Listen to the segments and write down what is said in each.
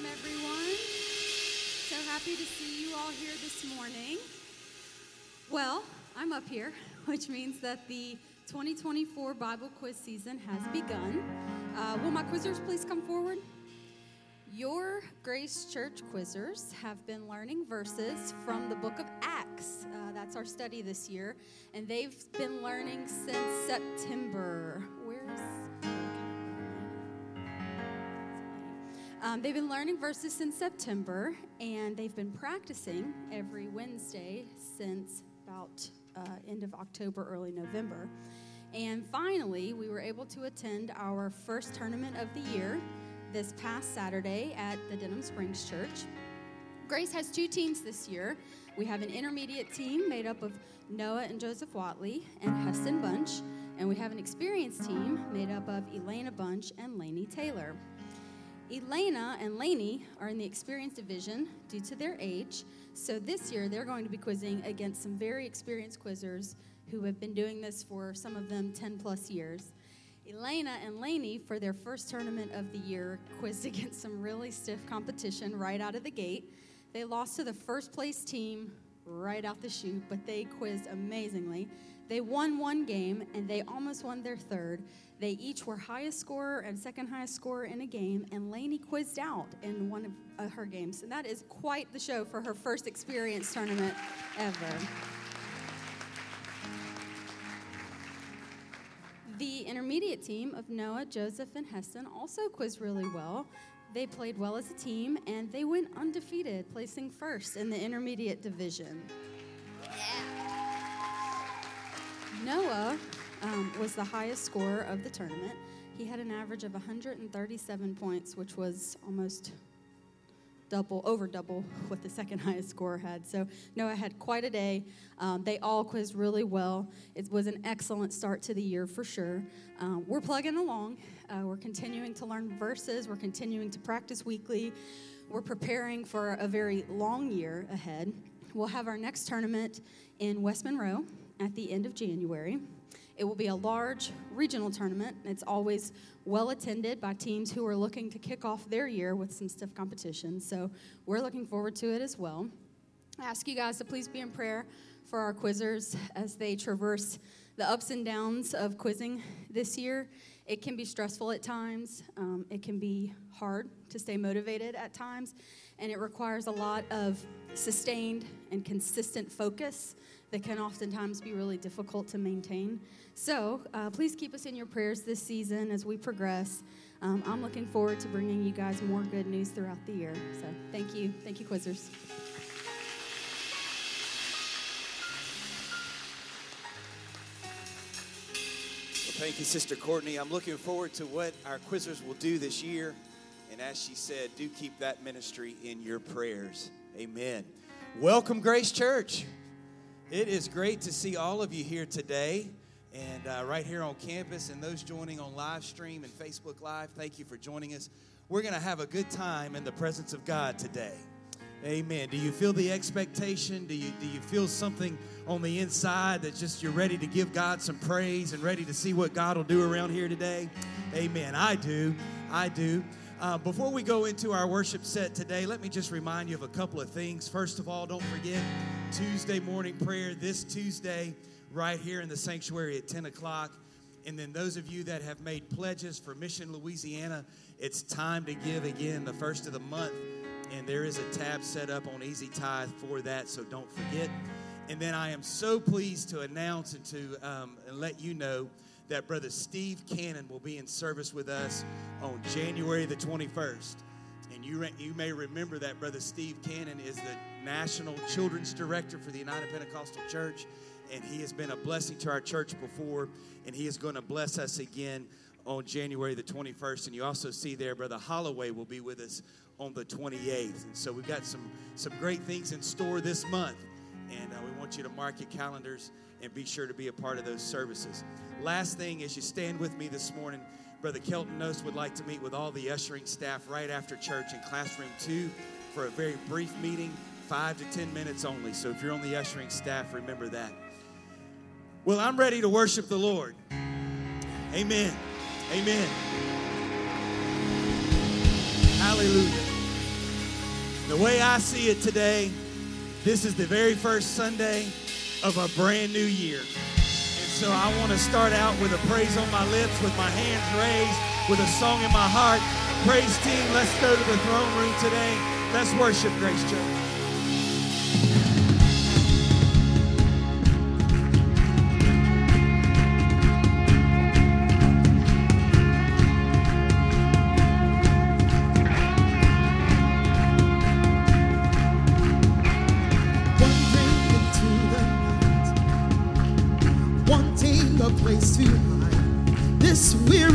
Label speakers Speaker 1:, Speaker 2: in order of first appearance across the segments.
Speaker 1: Welcome, everyone. So happy to see you all here this morning. Well, I'm up here, which means that the 2024 Bible quiz season has begun. Uh, will my quizzers please come forward? Your Grace Church quizzers have been learning verses from the book of Acts. Uh, that's our study this year, and they've been learning since September. Um, they've been learning verses since September, and they've been practicing every Wednesday since about uh, end of October, early November. And finally, we were able to attend our first tournament of the year this past Saturday at the Denham Springs Church. Grace has two teams this year. We have an intermediate team made up of Noah and Joseph Watley and Huston Bunch, and we have an experienced team made up of Elena Bunch and Laney Taylor. Elena and Laney are in the experienced division due to their age, so this year they're going to be quizzing against some very experienced quizzers who have been doing this for some of them 10 plus years. Elena and Laney, for their first tournament of the year, quizzed against some really stiff competition right out of the gate. They lost to the first place team right out the chute, but they quizzed amazingly. They won one game and they almost won their third. They each were highest scorer and second highest scorer in a game, and Laney quizzed out in one of uh, her games. And that is quite the show for her first experience tournament ever. The intermediate team of Noah, Joseph, and Heston also quizzed really well. They played well as a team and they went undefeated, placing first in the intermediate division. Noah um, was the highest scorer of the tournament. He had an average of 137 points, which was almost double, over double what the second highest scorer had. So Noah had quite a day. Um, they all quizzed really well. It was an excellent start to the year for sure. Um, we're plugging along. Uh, we're continuing to learn verses. We're continuing to practice weekly. We're preparing for a very long year ahead. We'll have our next tournament in West Monroe at the end of January. It will be a large regional tournament. It's always well attended by teams who are looking to kick off their year with some stiff competition. So we're looking forward to it as well. I ask you guys to please be in prayer for our quizzers as they traverse the ups and downs of quizzing this year. It can be stressful at times, um, it can be hard to stay motivated at times, and it requires a lot of sustained and consistent focus that can oftentimes be really difficult to maintain. So uh, please keep us in your prayers this season as we progress. Um, I'm looking forward to bringing you guys more good news throughout the year. So thank you. Thank you, quizzers.
Speaker 2: Thank you, Sister Courtney. I'm looking forward to what our quizzers will do this year. And as she said, do keep that ministry in your prayers. Amen. Welcome, Grace Church. It is great to see all of you here today and uh, right here on campus and those joining on live stream and Facebook Live. Thank you for joining us. We're going to have a good time in the presence of God today. Amen. Do you feel the expectation? Do you, do you feel something on the inside that just you're ready to give God some praise and ready to see what God will do around here today? Amen. I do. I do. Uh, before we go into our worship set today, let me just remind you of a couple of things. First of all, don't forget Tuesday morning prayer this Tuesday, right here in the sanctuary at 10 o'clock. And then those of you that have made pledges for Mission Louisiana, it's time to give again the first of the month. And there is a tab set up on Easy Tithe for that, so don't forget. And then I am so pleased to announce and to um, and let you know that Brother Steve Cannon will be in service with us on January the 21st. And you, re- you may remember that Brother Steve Cannon is the National Children's Director for the United Pentecostal Church. And he has been a blessing to our church before, and he is going to bless us again on January the 21st. And you also see there, Brother Holloway will be with us on the 28th. And so we've got some, some great things in store this month. And uh, we want you to mark your calendars and be sure to be a part of those services. Last thing, as you stand with me this morning, Brother Kelton Nost would like to meet with all the ushering staff right after church in classroom two for a very brief meeting, five to 10 minutes only. So if you're on the ushering staff, remember that. Well, I'm ready to worship the Lord. Amen. Amen. Hallelujah. The way I see it today, this is the very first Sunday of a brand new year. And so I want to start out with a praise on my lips, with my hands raised, with a song in my heart. Praise team, let's go to the throne room today. Let's worship Grace Church.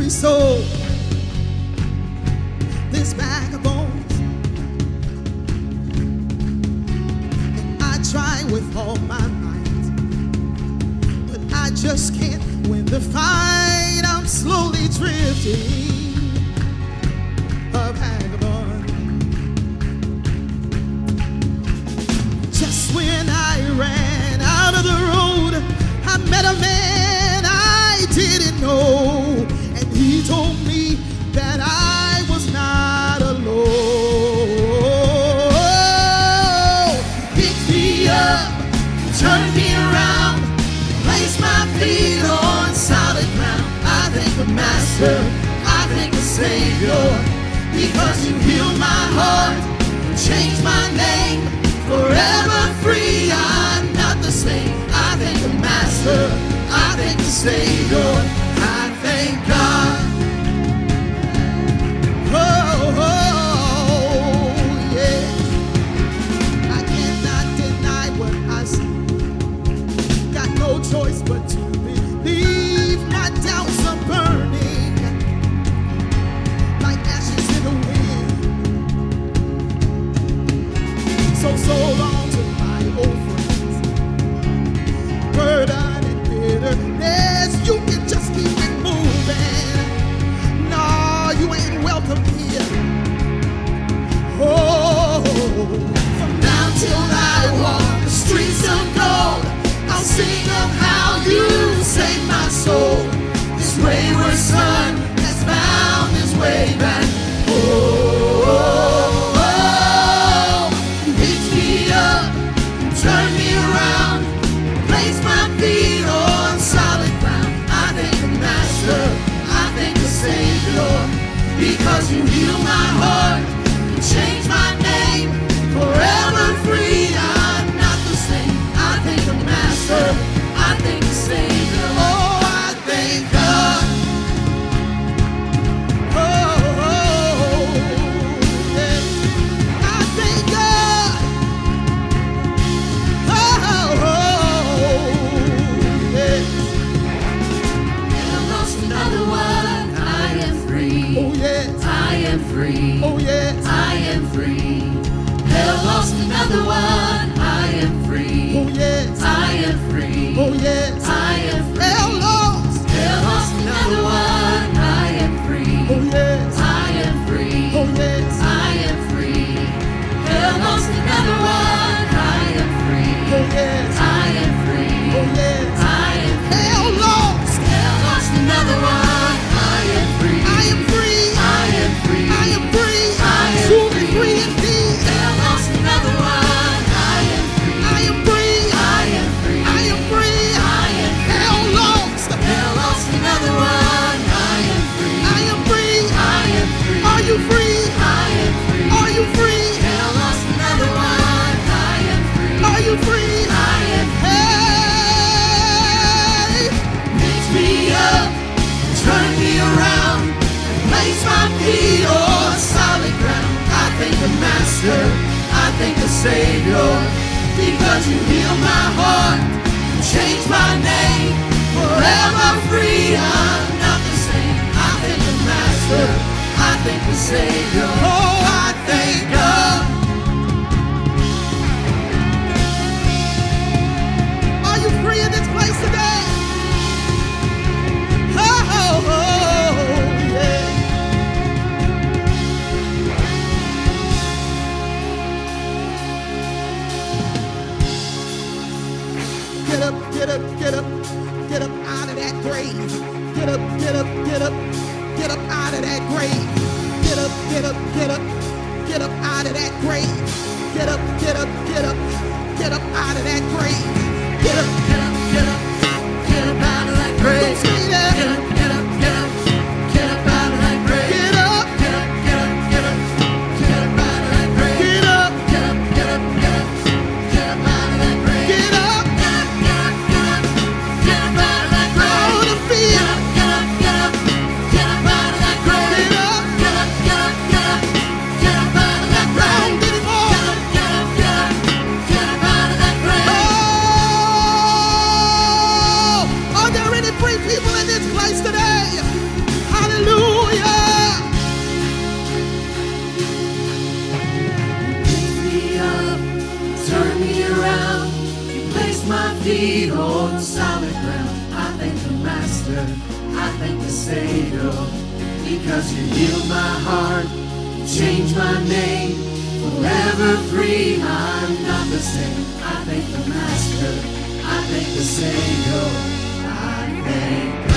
Speaker 3: free soul. This bag of bones. And I try with all my might, but I just can't win the fight. I'm slowly drifting. master. I thank the Savior because you healed my heart and changed my name. Forever free, I'm not the same. I thank the master. I thank the Savior. Oh.
Speaker 4: up,
Speaker 3: get up, get up, get up out of that grave. Get up, get up, get up, get up out of that grave. Get up, get up, get up, get up out of that grave. Get up, get up, get up, get up out of that grave. Get up.
Speaker 4: Cause you healed my heart, changed my name. Forever free, I'm not the same. I thank the Master, I thank the Savior, I thank God.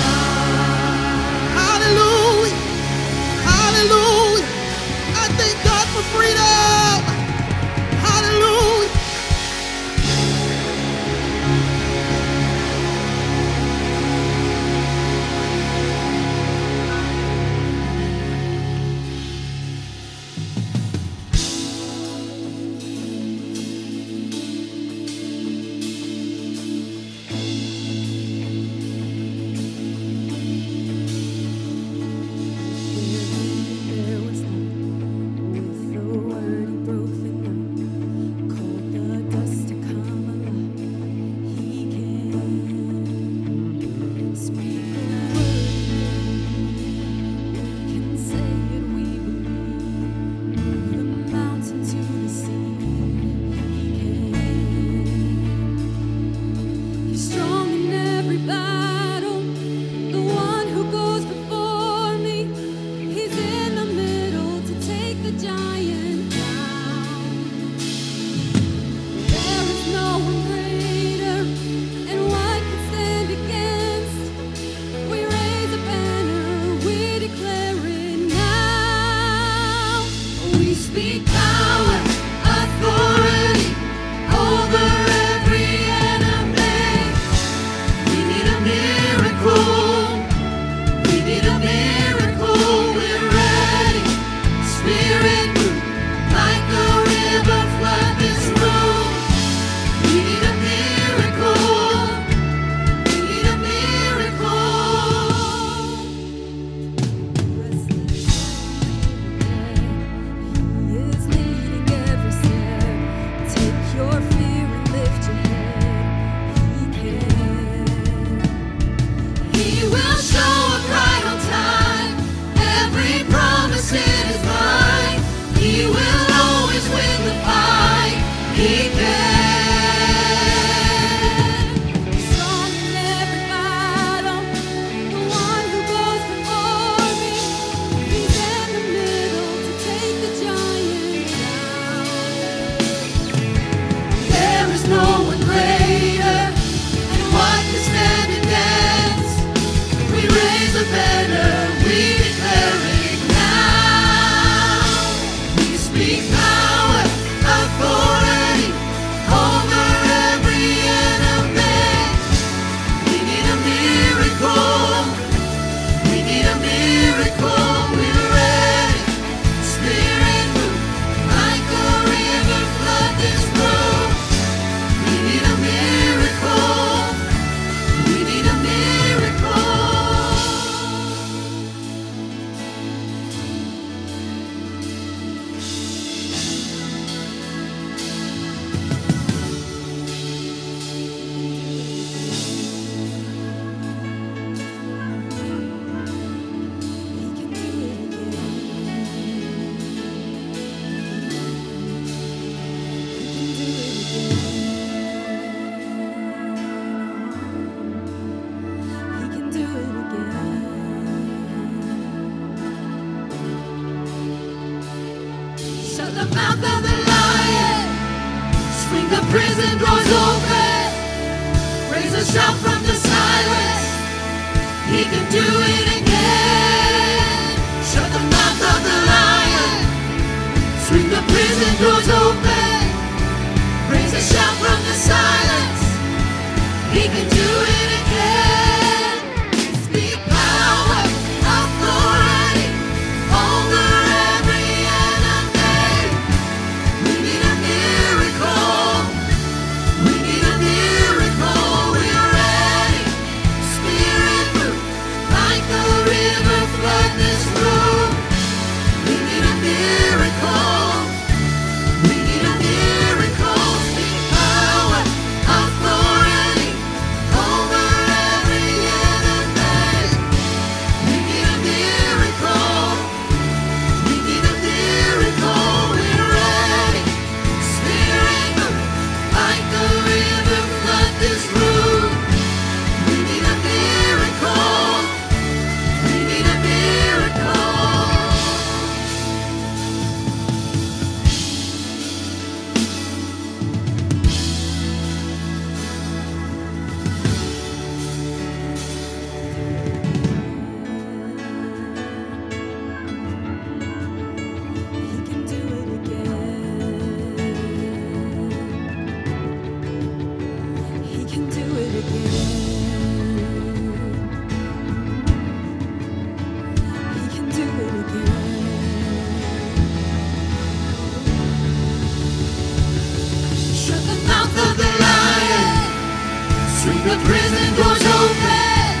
Speaker 1: the
Speaker 4: prison doors open.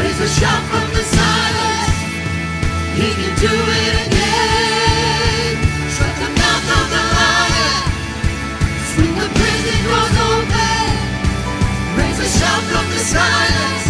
Speaker 4: Raise a shout from the silence. He can do it again. Shut the mouth of the lion. Swing the prison doors open. Raise a shout from the silence.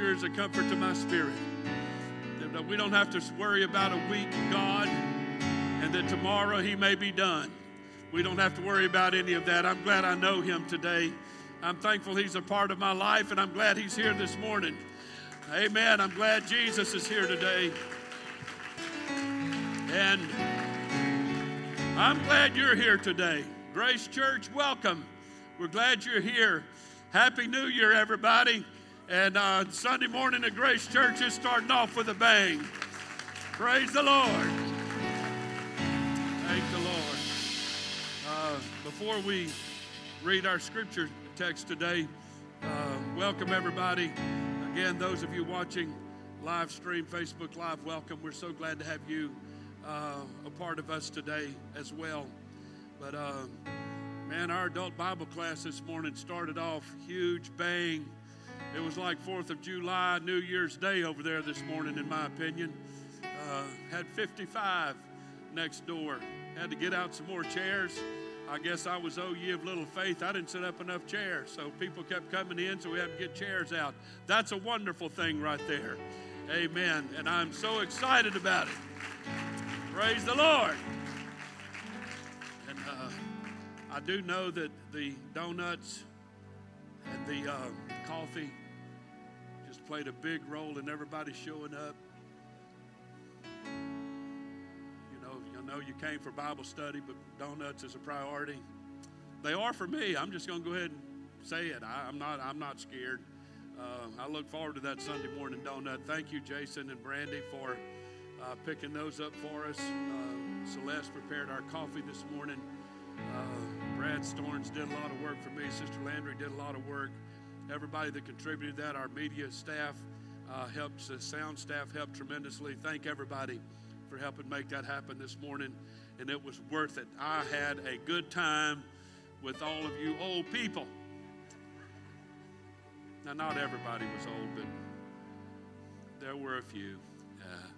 Speaker 5: Now ensures a comfort to my spirit. That we don't have to worry about a weak God and that tomorrow he may be done. We don't have to worry about any of that. I'm glad I know him today. I'm thankful he's a part of my life, and I'm glad he's here this morning. Amen. I'm glad Jesus is here today. And I'm glad you're here today. Grace Church, welcome. We're glad you're here. Happy New Year, everybody. And uh, Sunday morning at Grace Church is starting off with a bang. Praise the Lord. Thank the Lord. Uh, before we read our scripture text today, uh, welcome everybody. Again, those of you watching live stream, Facebook Live, welcome. We're so glad to have you uh, a part of us today as well. But uh, man, our adult Bible class this morning started off huge bang. It was like 4th of July, New Year's Day over there this morning, in my opinion. Uh, had 55 next door. Had to get out some more chairs. I guess I was oh ye of little faith. I didn't set up enough chairs, so people kept coming in, so we had to get chairs out. That's a wonderful thing right there. Amen. And I'm so excited about it. Praise the Lord. And uh, I do know that the donuts and the uh, coffee played a big role in everybody showing up. You know I know you came for Bible study, but donuts is a priority. They are for me. I'm just going to go ahead and say it. I, am not. I'm not scared. Uh, I look forward to that Sunday morning donut. Thank you, Jason and Brandy, for uh, picking those up for us. Uh, Celeste prepared our coffee this morning. Uh, Brad Storns did a lot of work for me. Sister Landry did a lot of work. Everybody that contributed that, our media staff uh, helped, the sound staff helped tremendously. Thank everybody for helping make that happen this morning, and it was worth it. I had a good time with all of you old people. Now, not everybody was old, but there were a few. Uh,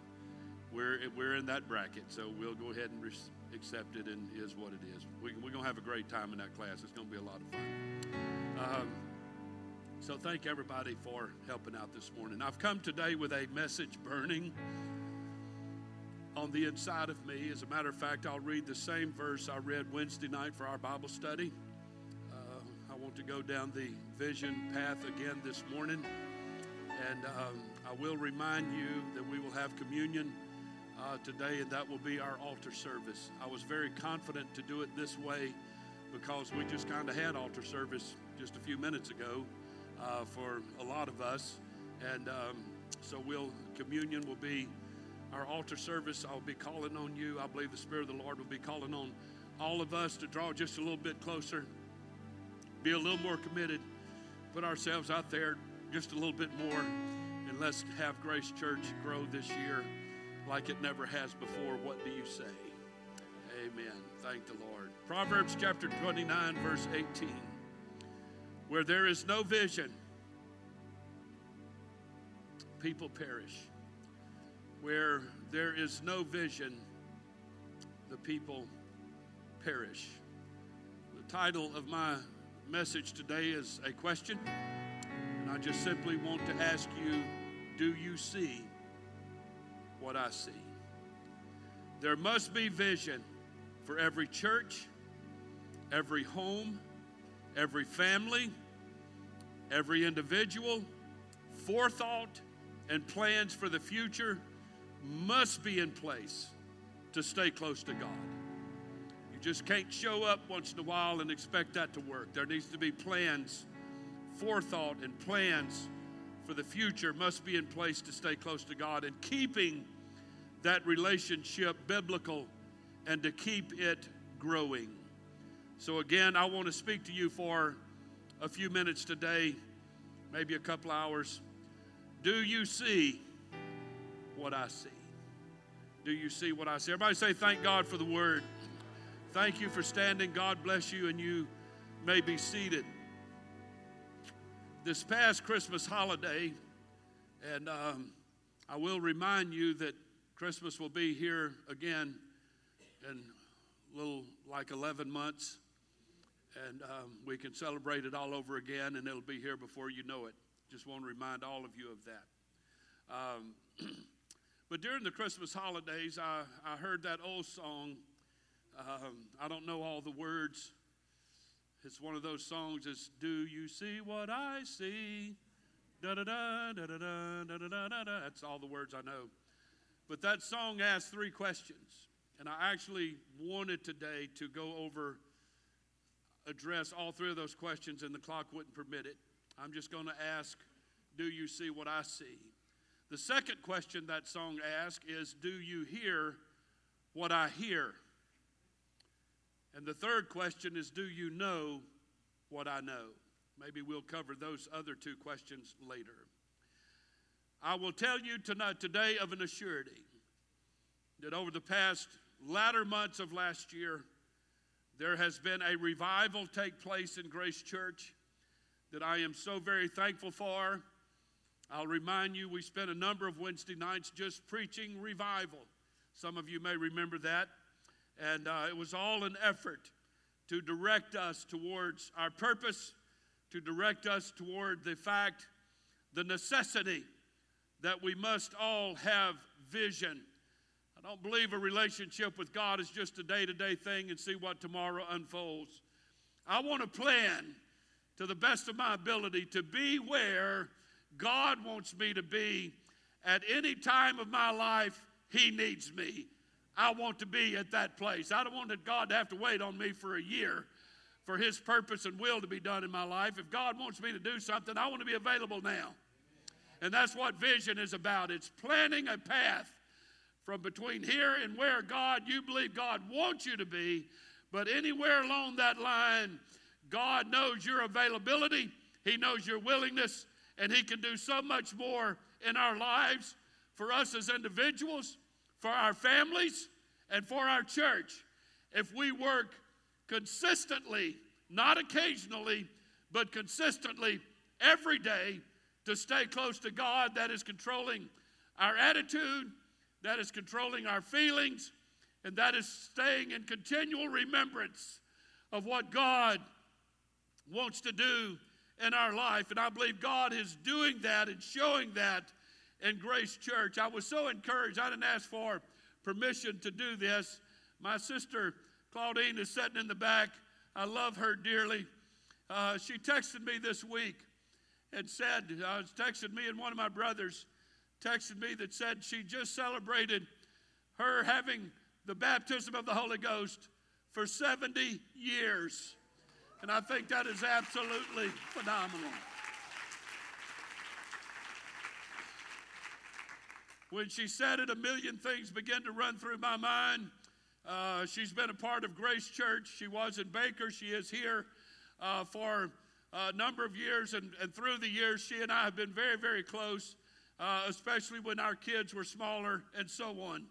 Speaker 5: we're, we're in that bracket, so we'll go ahead and accept it, and is what it is. We, we're going to have a great time in that class. It's going to be a lot of fun. Um, so, thank everybody for helping out this morning. I've come today with a message burning on the inside of me. As a matter of fact, I'll read the same verse I read Wednesday night for our Bible study. Uh, I want to go down the vision path again this morning. And um, I will remind you that we will have communion uh, today, and that will be our altar service. I was very confident to do it this way because we just kind of had altar service just a few minutes ago uh, for a lot of us. And um, so we'll communion will be our altar service, I'll be calling on you. I believe the Spirit of the Lord will be calling on all of us to draw just a little bit closer, be a little more committed, put ourselves out there just a little bit more, and let's have Grace Church grow this year like it never has before. What do you say? Amen. Thank the Lord. Proverbs chapter 29, verse 18. Where there is no vision, people perish. Where there is no vision, the people perish. The title of my message today is a question, and I just simply want to ask you do you see what I see? There must be vision for every church, every home, every family, every individual, forethought, and plans for the future must be in place to stay close to God. You just can't show up once in a while and expect that to work. There needs to be plans, forethought, and plans for the future must be in place to stay close to God and keeping that relationship biblical and to keep it growing. So, again, I want to speak to you for a few minutes today, maybe a couple hours. Do you see what I see? Do you see what I see? Everybody say, Thank God for the word. Thank you for standing. God bless you, and you may be seated. this past Christmas holiday, and um, I will remind you that Christmas will be here again in a little like 11 months, and um, we can celebrate it all over again, and it'll be here before you know it. Just want to remind all of you of that. Um, but during the Christmas holidays, I, I heard that old song. Um, I don't know all the words. It's one of those songs. It's "Do you see what I see?" Da da da da da da da da da da. That's all the words I know. But that song asks three questions, and I actually wanted today to go over, address all three of those questions, and the clock wouldn't permit it. I'm just going to ask, "Do you see what I see?" The second question that song asks is, Do you hear what I hear? And the third question is, Do you know what I know? Maybe we'll cover those other two questions later. I will tell you tonight, today of an assurity that over the past latter months of last year, there has been a revival take place in Grace Church that I am so very thankful for. I'll remind you, we spent a number of Wednesday nights just preaching revival. Some of you may remember that. And uh, it was all an effort to direct us towards our purpose, to direct us toward the fact, the necessity that we must all have vision. I don't believe a relationship with God is just a day to day thing and see what tomorrow unfolds. I want to plan to the best of my ability to be where God wants me to be at any time of my life He needs me. I want to be at that place. I don't want God to have to wait on me for a year for His purpose and will to be done in my life. If God wants me to do something, I want to be available now. And that's what vision is about it's planning a path from between here and where God, you believe God wants you to be, but anywhere along that line, God knows your availability, He knows your willingness, and He can do so much more in our lives for us as individuals, for our families, and for our church. If we work consistently, not occasionally, but consistently every day to stay close to God that is controlling our attitude, that is controlling our feelings, and that is staying in continual remembrance of what God wants to do in our life. And I believe God is doing that and showing that in Grace Church. I was so encouraged. I didn't ask for permission to do this. My sister Claudine is sitting in the back. I love her dearly. Uh, she texted me this week and said, uh, was texted me and one of my brothers texted me that said she just celebrated her having the baptism of the Holy Ghost for 70 years. And I think that is absolutely phenomenal. When she said it, a million things began to run through my mind. Uh, she's been a part of Grace Church. She was in Baker. She is here uh, for a number of years. And, and, through the years, she and I have been very, very close, uh, especially when our kids were smaller and so on.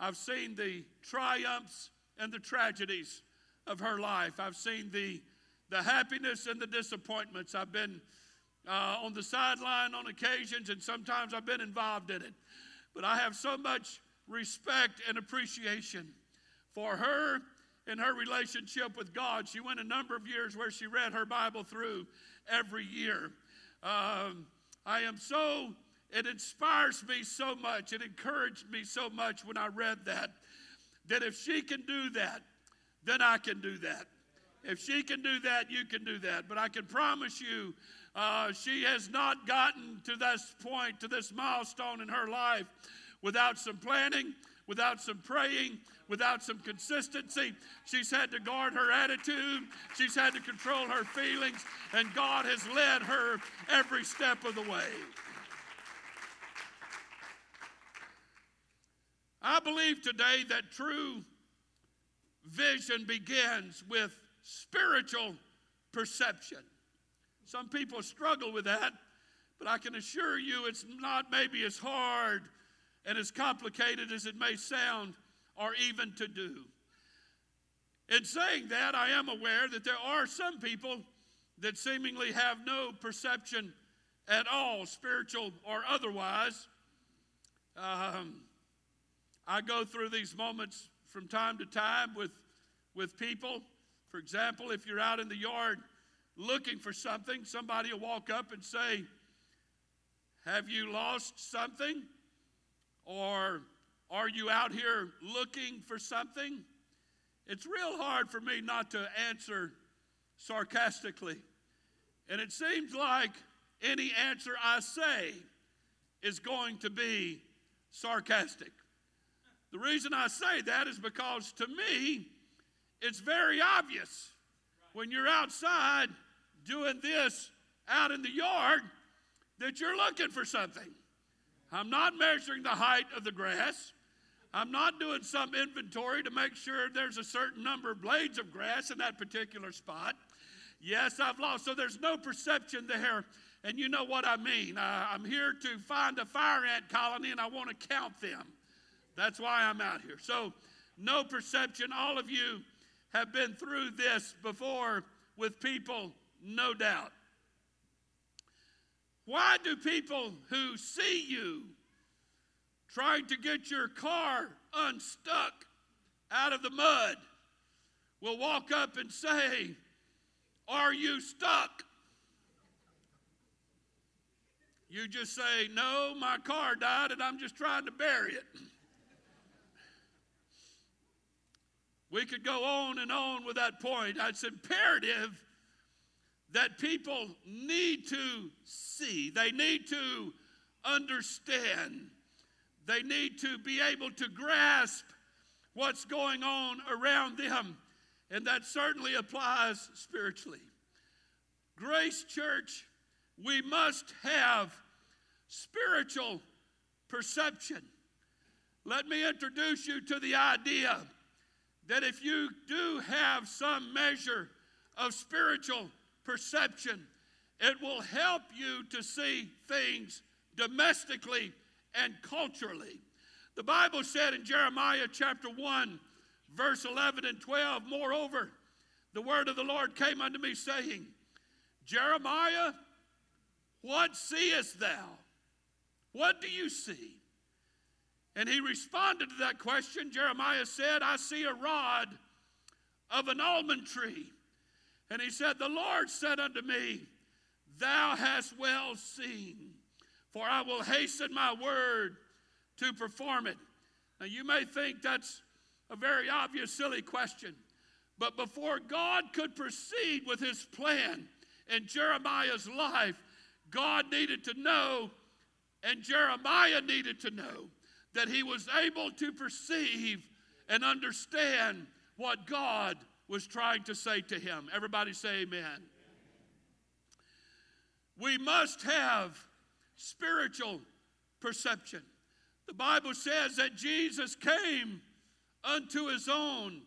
Speaker 5: I've seen the triumphs and the tragedies of her life. I've seen the the happiness and the disappointments. I've been uh, on the sideline on occasions, and sometimes I've been involved in it. But I have so much respect and appreciation for her and her relationship with God. She went a number of years where she read her Bible through every year. Um, I am so, it inspires me so much, it encouraged me so much when I read that, that if she can do that, then I can do that. If she can do that, you can do that. But I can promise you, uh, she has not gotten to this point, to this milestone in her life, without some planning, without some praying, without some consistency. She's had to guard her attitude, she's had to control her feelings, and God has led her every step of the way. I believe today that true vision begins with spiritual perception. Some people struggle with that, but I can assure you it's not maybe as hard and as complicated as it may sound or even to do. In saying that, I am aware that there are some people that seemingly have no perception at all, spiritual or otherwise. Um, I go through these moments from time to time with, with people. For example, if you're out in the yard looking for something, somebody will walk up and say, Have you lost something? Or are you out here looking for something? It's real hard for me not to answer sarcastically. And it seems like any answer I say is going to be sarcastic. The reason I say that is because to me, it's very obvious when you're outside doing this out in the yard that you're looking for something. I'm not measuring the height of the grass. I'm not doing some inventory to make sure there's a certain number of blades of grass in that particular spot. Yes, I've lost. So there's no perception there. And you know what I mean. I'm here to find a fire ant colony and I want to count them. That's why I'm out here. So, no perception. All of you have been through this before with people, no doubt. Why do people who see you trying to get your car unstuck out of the mud will walk up and say, Are you stuck? You just say, No, my car died and I'm just trying to bury it. We could go on and on with that point. It's imperative that people need to see, they need to understand, they need to be able to grasp what's going on around them. And that certainly applies spiritually. Grace Church, we must have spiritual perception. Let me introduce you to the idea that if you do have some measure of spiritual perception, it will help you to see things domestically and culturally. The Bible said in Jeremiah chapter 1, verse 11 and 12, Moreover, the word of the Lord came unto me, saying, Jeremiah, what seest thou? What do you see? And he responded to that question. Jeremiah said, I see a rod of an almond tree. And he said, The Lord said unto me, Thou hast well seen, for I will hasten my word to perform it. Now, you may think that's a very obvious, silly question, but before God could proceed with his plan in Jeremiah's life, God needed to know, and Jeremiah needed to know that he was able to perceive and understand what God was trying to say to him. Everybody say amen. We must have spiritual perception. The Bible says that Jesus came unto his own,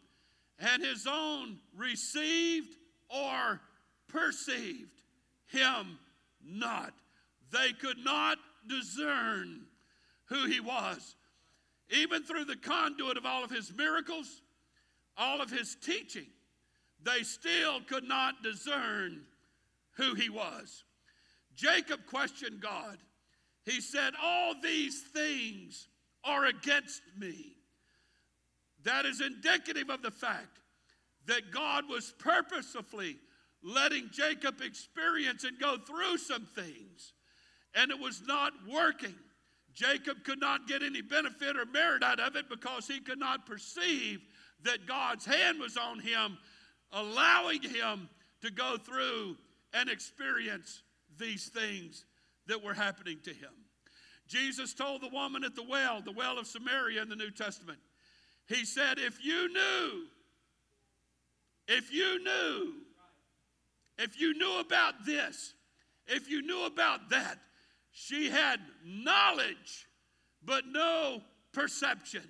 Speaker 5: and his own received or perceived him not. They could not discern who he was. Even through the conduit of all of his miracles, all of his teaching, they still could not discern who he was. Jacob questioned God. He said, All these things are against me. That is indicative of the fact that God was purposefully letting Jacob experience and go through some things, and it was not working. Jacob could not get any benefit or merit out of it because he could not perceive that God's hand was on him, allowing him to go through and experience these things that were happening to him. Jesus told the woman at the well, the well of Samaria in the New Testament, He said, If you knew, if you knew, if you knew about this, if you knew about that, she had knowledge, but no perception.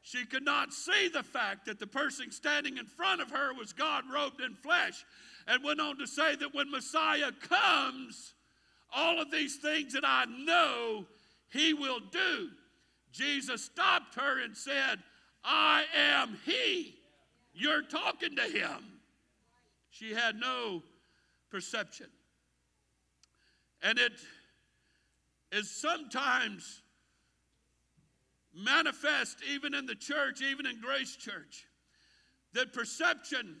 Speaker 5: She could not see the fact that the person standing in front of her was God robed in flesh, and went on to say that when Messiah comes, all of these things that I know he will do. Jesus stopped her and said, I am he. You're talking to him. She had no perception. And it is sometimes manifest even in the church, even in Grace Church, that perception,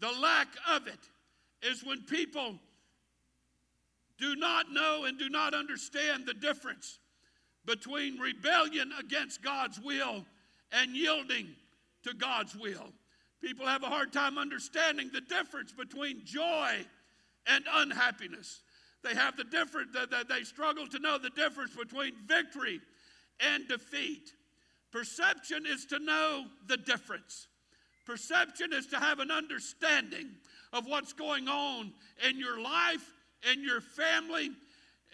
Speaker 5: the lack of it, is when people do not know and do not understand the difference between rebellion against God's will and yielding to God's will. People have a hard time understanding the difference between joy and unhappiness. They have the difference, they struggle to know the difference between victory and defeat. Perception is to know the difference. Perception is to have an understanding of what's going on in your life, in your family.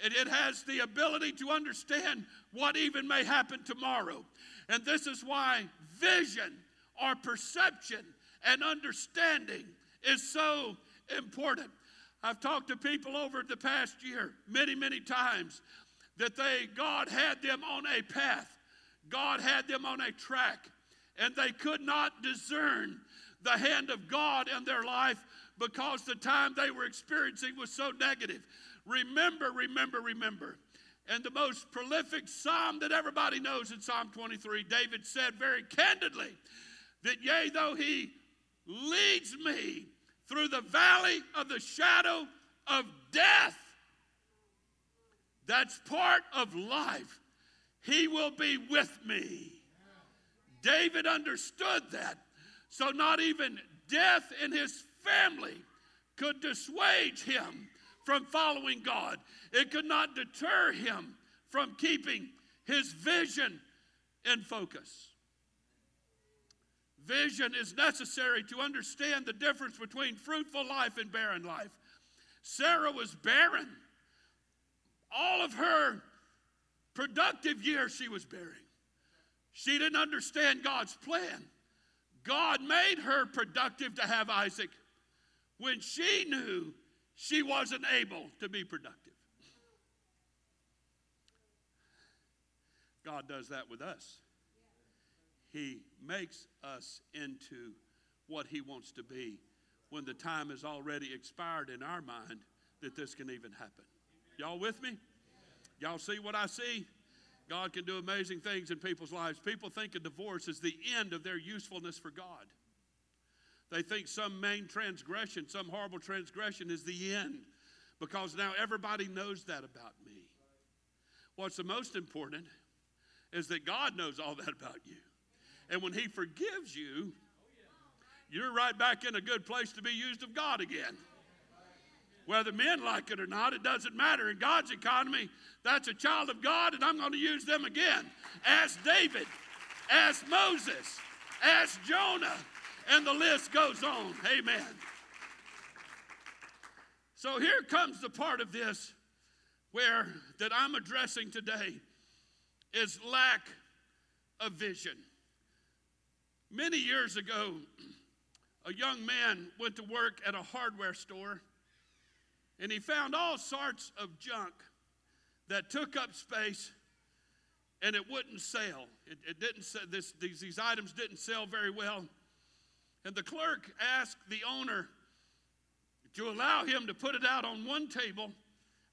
Speaker 5: And it has the ability to understand what even may happen tomorrow. And this is why vision or perception and understanding is so important. I've talked to people over the past year many, many times that they, God had them on a path, God had them on a track, and they could not discern the hand of God in their life because the time they were experiencing was so negative. Remember, remember, remember. And the most prolific psalm that everybody knows in Psalm 23, David said very candidly that, Yea, though he leads me through the valley of the shadow of death, that's part of life. He will be with me. David understood that. So, not even death in his family could dissuade him from following God, it could not deter him from keeping his vision in focus. Vision is necessary to understand the difference between fruitful life and barren life. Sarah was barren all of her productive years she was bearing. She didn't understand God's plan. God made her productive to have Isaac when she knew she wasn't able to be productive. God does that with us. He makes us into what He wants to be when the time has already expired in our mind that this can even happen. Y'all with me? Y'all see what I see? God can do amazing things in people's lives. People think a divorce is the end of their usefulness for God. They think some main transgression, some horrible transgression is the end because now everybody knows that about me. What's the most important is that God knows all that about you. And when He forgives you, you're right back in a good place to be used of God again. Whether men like it or not, it doesn't matter. In God's economy, that's a child of God, and I'm going to use them again. Ask David, ask Moses, ask Jonah, and the list goes on. Amen. So here comes the part of this where that I'm addressing today is lack of vision. Many years ago, a young man went to work at a hardware store and he found all sorts of junk that took up space and it wouldn't sell. It, it didn't this, these, these items didn't sell very well. And the clerk asked the owner to allow him to put it out on one table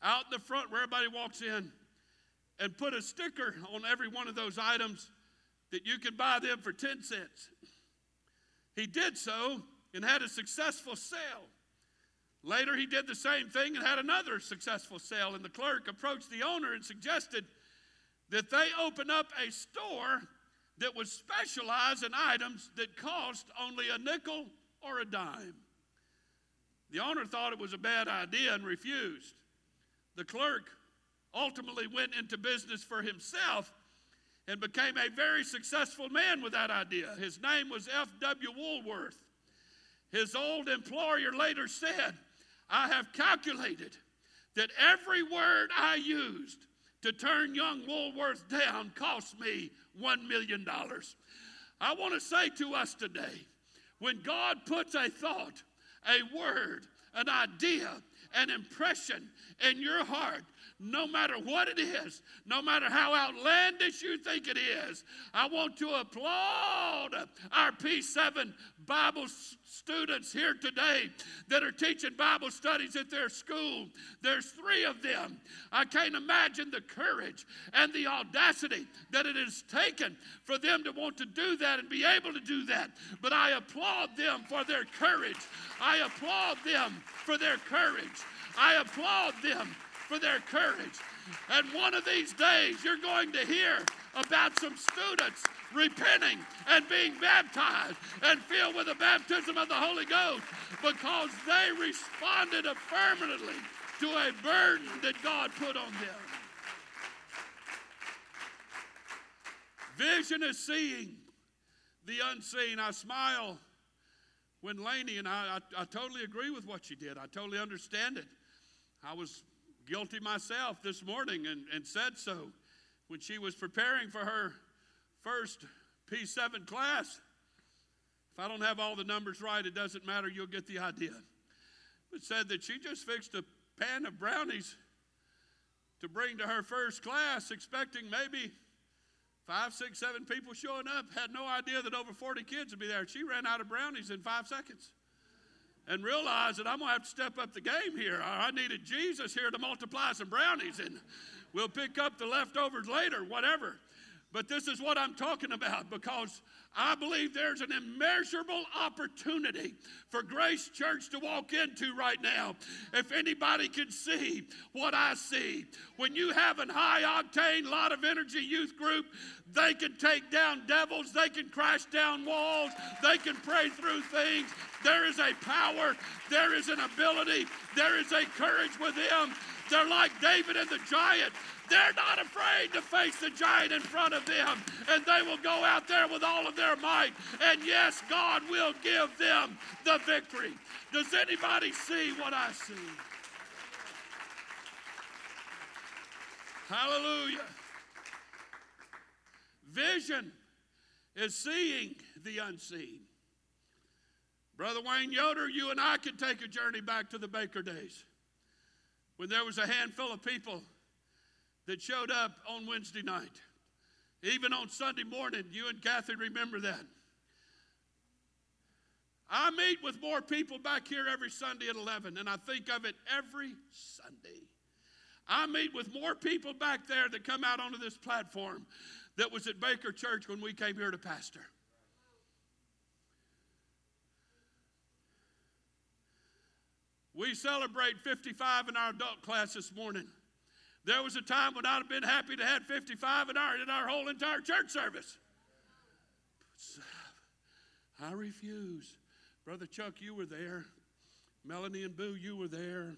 Speaker 5: out in the front where everybody walks in and put a sticker on every one of those items that you could buy them for 10 cents. He did so and had a successful sale. Later, he did the same thing and had another successful sale. And the clerk approached the owner and suggested that they open up a store that would specialize in items that cost only a nickel or a dime. The owner thought it was a bad idea and refused. The clerk ultimately went into business for himself and became a very successful man with that idea. His name was F.W. Woolworth. His old employer later said, I have calculated that every word I used to turn young Woolworth down cost me $1 million. I want to say to us today when God puts a thought, a word, an idea, an impression in your heart, no matter what it is, no matter how outlandish you think it is, I want to applaud our P7 Bible students here today that are teaching Bible studies at their school. There's three of them. I can't imagine the courage and the audacity that it has taken for them to want to do that and be able to do that. But I applaud them for their courage. I applaud them for their courage. I applaud them for their courage. And one of these days, you're going to hear about some students repenting and being baptized and filled with the baptism of the Holy Ghost because they responded affirmatively to a burden that God put on them. Vision is seeing the unseen. I smile when Laney and I, I, I totally agree with what she did. I totally understand it. I was guilty myself this morning and, and said so when she was preparing for her first P7 class. If I don't have all the numbers right, it doesn't matter, you'll get the idea. But said that she just fixed a pan of brownies to bring to her first class, expecting maybe five, six, seven people showing up. Had no idea that over 40 kids would be there. She ran out of brownies in five seconds and realize that I'm going to have to step up the game here. I needed Jesus here to multiply some brownies, and we'll pick up the leftovers later, whatever. But this is what I'm talking about because I believe there's an immeasurable opportunity for Grace Church to walk into right now. If anybody can see what I see, when you have a high octane, lot of energy youth group, they can take down devils, they can crash down walls, they can pray through things. There is a power, there is an ability, there is a courage with them. They're like David and the giant. They're not afraid to face the giant in front of them, and they will go out there with all of their might. And yes, God will give them the victory. Does anybody see what I see? Hallelujah. Vision is seeing the unseen. Brother Wayne Yoder, you and I could take a journey back to the Baker days when there was a handful of people that showed up on Wednesday night. Even on Sunday morning, you and Kathy remember that. I meet with more people back here every Sunday at 11, and I think of it every Sunday. I meet with more people back there that come out onto this platform that was at Baker Church when we came here to pastor. We celebrate 55 in our adult class this morning. There was a time when I'd have been happy to have 55 in our, in our whole entire church service. I refuse. Brother Chuck, you were there. Melanie and Boo, you were there.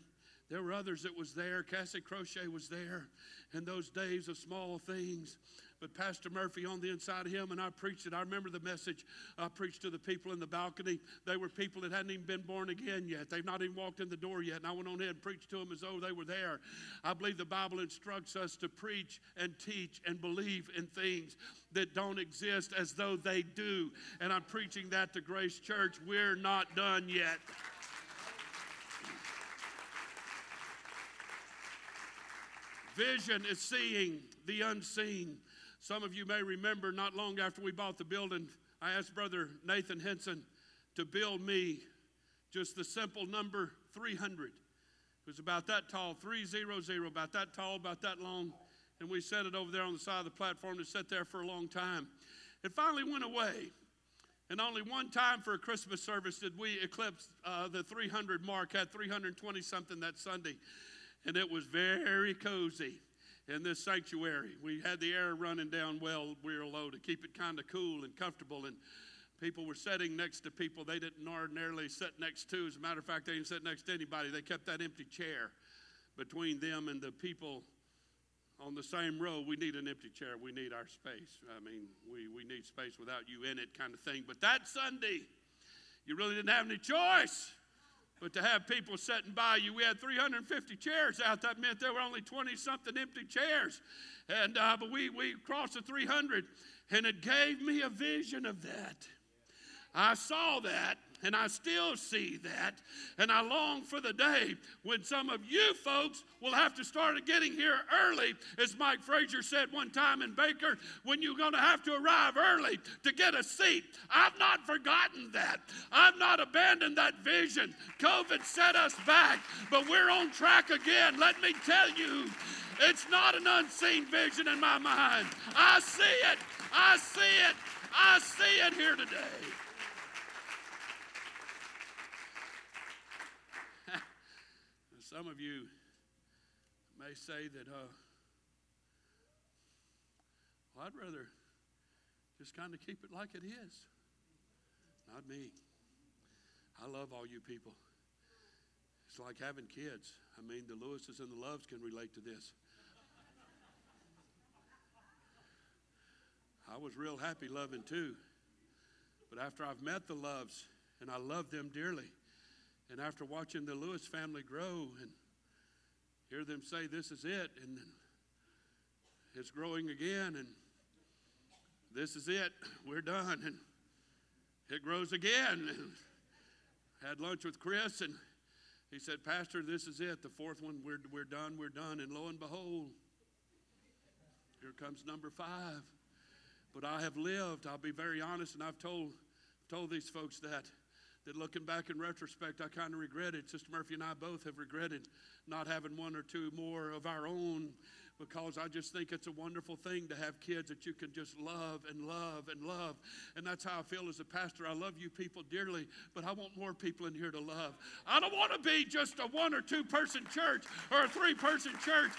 Speaker 5: There were others that was there. Cassie Crochet was there in those days of small things but Pastor Murphy on the inside of him, and I preached it. I remember the message I preached to the people in the balcony. They were people that hadn't even been born again yet. They've not even walked in the door yet. And I went on ahead and preached to them as though they were there. I believe the Bible instructs us to preach and teach and believe in things that don't exist as though they do. And I'm preaching that to Grace Church. We're not done yet. Vision is seeing the unseen. Some of you may remember not long after we bought the building, I asked Brother Nathan Henson to build me just the simple number 300. It was about that tall, 300, about that tall, about that long. And we set it over there on the side of the platform to sit there for a long time. It finally went away. And only one time for a Christmas service did we eclipse uh, the 300 mark, had 320 something that Sunday. And it was very cozy in this sanctuary. We had the air running down well real low to keep it kind of cool and comfortable. And people were sitting next to people they didn't ordinarily sit next to. As a matter of fact, they didn't sit next to anybody. They kept that empty chair between them and the people on the same row. We need an empty chair. We need our space. I mean, we, we need space without you in it, kind of thing. But that Sunday, you really didn't have any choice. But to have people sitting by you, we had 350 chairs out. That meant there were only 20 something empty chairs. And uh, but we we crossed the 300, and it gave me a vision of that. I saw that. And I still see that. And I long for the day when some of you folks will have to start getting here early, as Mike Frazier said one time in Baker, when you're going to have to arrive early to get a seat. I've not forgotten that. I've not abandoned that vision. COVID set us back, but we're on track again. Let me tell you, it's not an unseen vision in my mind. I see it. I see it. I see it here today. Some of you may say that, uh, well, I'd rather just kind of keep it like it is. Not me. I love all you people. It's like having kids. I mean, the Lewises and the Loves can relate to this. I was real happy loving too. But after I've met the Loves, and I love them dearly, and after watching the Lewis family grow and hear them say, This is it, and it's growing again, and this is it, we're done, and it grows again. And had lunch with Chris, and he said, Pastor, this is it. The fourth one, we're, we're done, we're done. And lo and behold, here comes number five. But I have lived, I'll be very honest, and I've told, told these folks that, that looking back in retrospect, I kind of regretted. Sister Murphy and I both have regretted not having one or two more of our own because I just think it's a wonderful thing to have kids that you can just love and love and love. And that's how I feel as a pastor. I love you people dearly, but I want more people in here to love. I don't want to be just a one or two person church or a three person church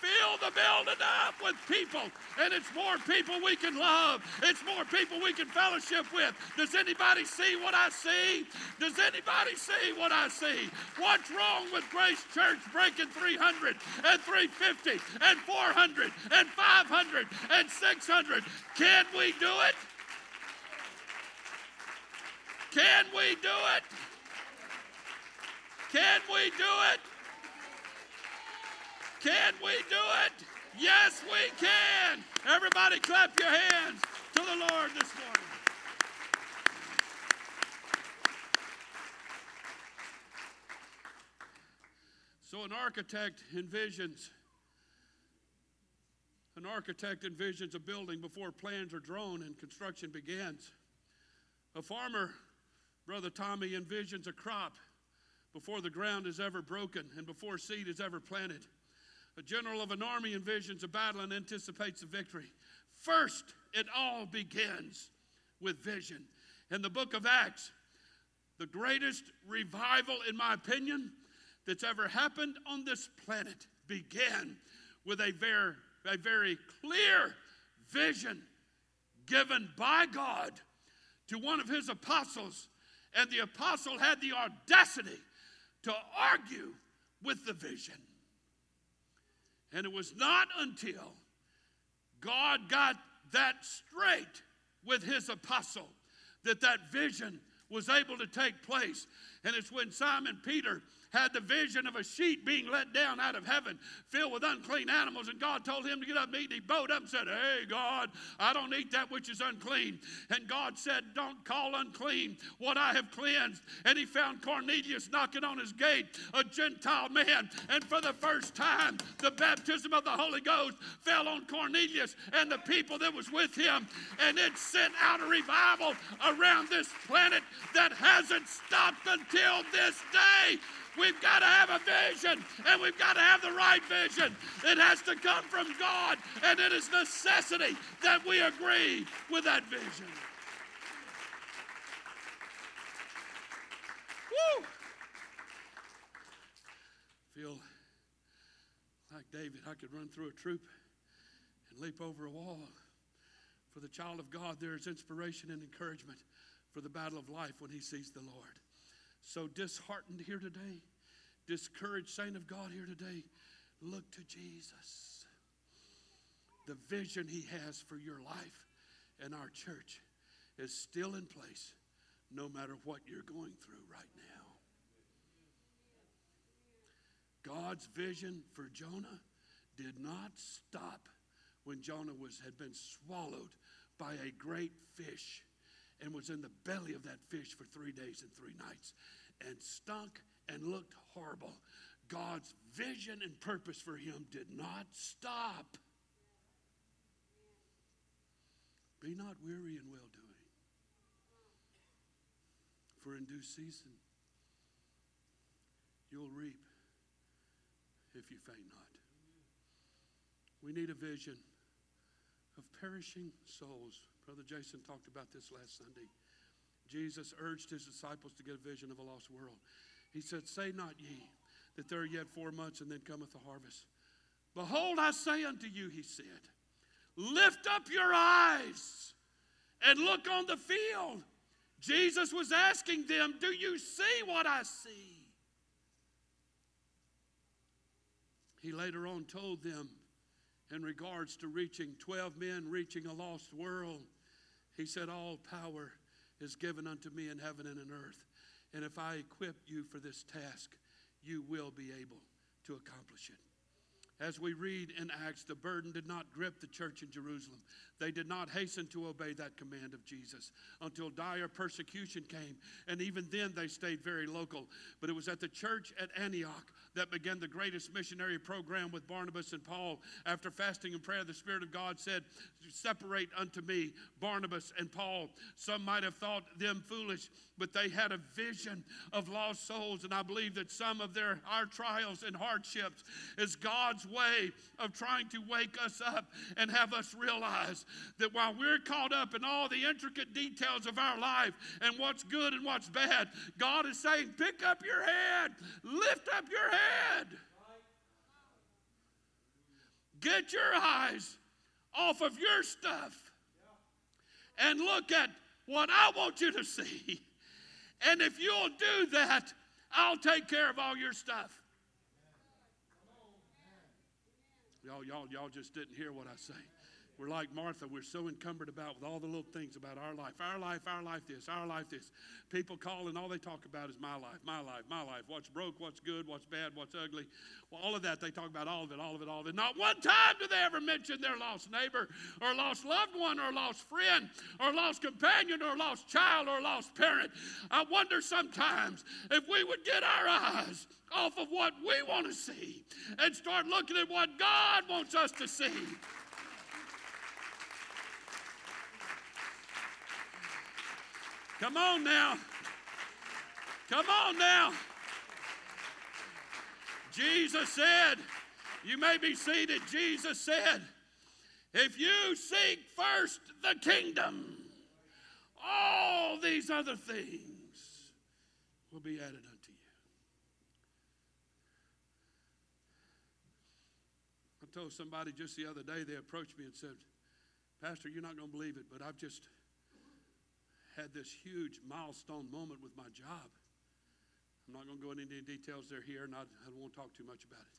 Speaker 5: fill the building up with people, and it's more people we can love. It's more people we can fellowship with. Does anybody see what I see? Does anybody see what I see? What's wrong with Grace Church breaking 300 and 350 and 400 and 500 and 600? Can we do it? Can we do it? Can we do it? Can we do it? Yes, we can. Everybody clap your hands to the Lord this morning. So, an architect envisions an architect envisions a building before plans are drawn and construction begins. A farmer, Brother Tommy, envisions a crop before the ground is ever broken and before seed is ever planted. A general of an army envisions a battle and anticipates a victory. First, it all begins with vision. In the book of Acts, the greatest revival, in my opinion, that's ever happened on this planet began with a very, a very clear vision given by God to one of his apostles. And the apostle had the audacity to argue with the vision. And it was not until God got that straight with his apostle that that vision was able to take place. And it's when Simon Peter had the vision of a sheep being let down out of heaven filled with unclean animals. And God told him to get up and eat. And He bowed up and said, Hey, God, I don't eat that which is unclean. And God said, Don't call unclean what I have cleansed. And he found Cornelius knocking on his gate, a Gentile man. And for the first time, the baptism of the Holy Ghost fell on Cornelius and the people that was with him. And it sent out a revival around this planet that hasn't stopped until this day. We've got to have a vision and we've got to have the right vision. It has to come from God, and it is necessity that we agree with that vision. Woo! Feel like David, I could run through a troop and leap over a wall. For the child of God, there is inspiration and encouragement for the battle of life when he sees the Lord. So disheartened here today, discouraged saint of God here today, look to Jesus. The vision he has for your life and our church is still in place no matter what you're going through right now. God's vision for Jonah did not stop when Jonah was, had been swallowed by a great fish and was in the belly of that fish for three days and three nights and stunk and looked horrible. God's vision and purpose for him did not stop. Be not weary in well doing, for in due season you'll reap if you faint not. We need a vision of perishing souls. Brother Jason talked about this last Sunday. Jesus urged his disciples to get a vision of a lost world. He said, Say not ye that there are yet four months and then cometh the harvest. Behold, I say unto you, he said, lift up your eyes and look on the field. Jesus was asking them, Do you see what I see? He later on told them, in regards to reaching 12 men, reaching a lost world, he said, All power is given unto me in heaven and in earth. And if I equip you for this task, you will be able to accomplish it. As we read in Acts, the burden did not grip the church in Jerusalem. They did not hasten to obey that command of Jesus until dire persecution came. And even then, they stayed very local. But it was at the church at Antioch that began the greatest missionary program with Barnabas and Paul. After fasting and prayer, the Spirit of God said, Separate unto me Barnabas and Paul. Some might have thought them foolish, but they had a vision of lost souls. And I believe that some of their our trials and hardships is God's way of trying to wake us up and have us realize that while we're caught up in all the intricate details of our life and what's good and what's bad, God is saying, pick up your head, lift up your head. Get your eyes off of your stuff and look at what I want you to see. And if you'll do that, I'll take care of all your stuff. Y'all, y'all, y'all just didn't hear what I say. We're like Martha. We're so encumbered about with all the little things about our life. Our life, our life this, our life this. People call and all they talk about is my life, my life, my life. What's broke, what's good, what's bad, what's ugly. Well, all of that, they talk about all of it, all of it, all of it. Not one time do they ever mention their lost neighbor or lost loved one or lost friend or lost companion or lost child or lost parent. I wonder sometimes if we would get our eyes off of what we want to see and start looking at what God wants us to see. Come on now. Come on now. Jesus said, You may be seated. Jesus said, If you seek first the kingdom, all these other things will be added unto you. I told somebody just the other day, they approached me and said, Pastor, you're not going to believe it, but I've just had this huge milestone moment with my job. I'm not going to go into any details there here, and I, I won't talk too much about it.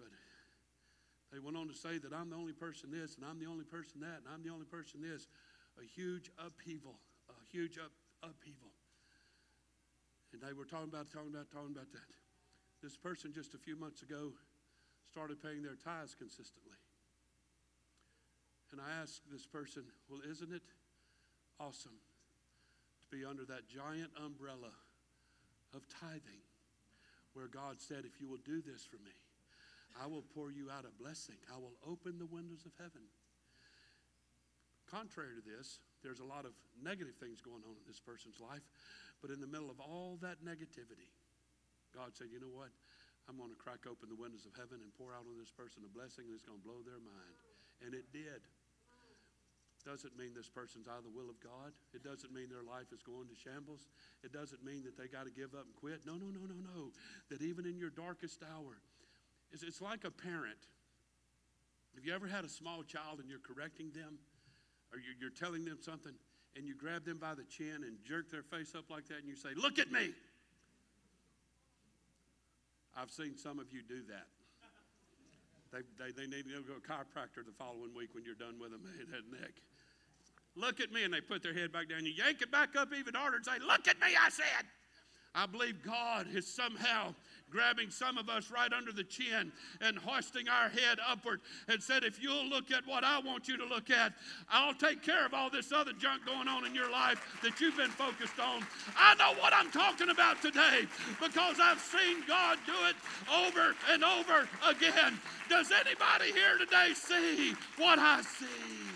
Speaker 5: But they went on to say that I'm the only person this, and I'm the only person that, and I'm the only person this. A huge upheaval, a huge up, upheaval. And they were talking about, talking about, talking about that. This person just a few months ago started paying their tithes consistently. And I asked this person, Well, isn't it awesome be under that giant umbrella of tithing, where God said, If you will do this for me, I will pour you out a blessing. I will open the windows of heaven. Contrary to this, there's a lot of negative things going on in this person's life, but in the middle of all that negativity, God said, You know what? I'm going to crack open the windows of heaven and pour out on this person a blessing that's going to blow their mind. And it did doesn't mean this person's out of the will of God. It doesn't mean their life is going to shambles. It doesn't mean that they got to give up and quit. No, no, no, no, no. That even in your darkest hour, it's, it's like a parent. Have you ever had a small child and you're correcting them or you're, you're telling them something and you grab them by the chin and jerk their face up like that and you say, Look at me? I've seen some of you do that. They, they, they need to go to a chiropractor the following week when you're done with them that neck. Look at me. And they put their head back down. You yank it back up even harder and say, Look at me, I said. I believe God is somehow grabbing some of us right under the chin and hoisting our head upward and said, If you'll look at what I want you to look at, I'll take care of all this other junk going on in your life that you've been focused on. I know what I'm talking about today because I've seen God do it over and over again. Does anybody here today see what I see?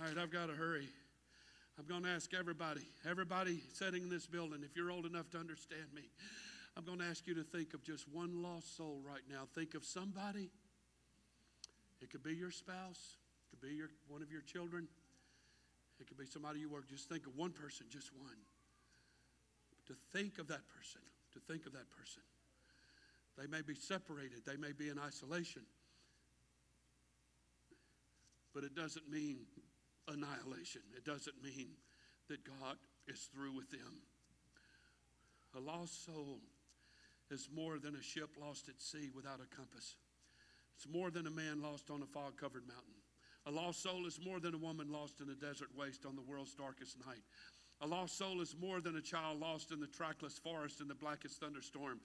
Speaker 5: All right, I've got to hurry. I'm going to ask everybody, everybody sitting in this building, if you're old enough to understand me, I'm going to ask you to think of just one lost soul right now. Think of somebody. It could be your spouse, it could be your, one of your children, it could be somebody you work. Just think of one person, just one. To think of that person, to think of that person. They may be separated, they may be in isolation, but it doesn't mean annihilation. It doesn't mean that God is through with them. A lost soul is more than a ship lost at sea without a compass. It's more than a man lost on a fog covered mountain. A lost soul is more than a woman lost in a desert waste on the world's darkest night. A lost soul is more than a child lost in the trackless forest in the blackest thunderstorm.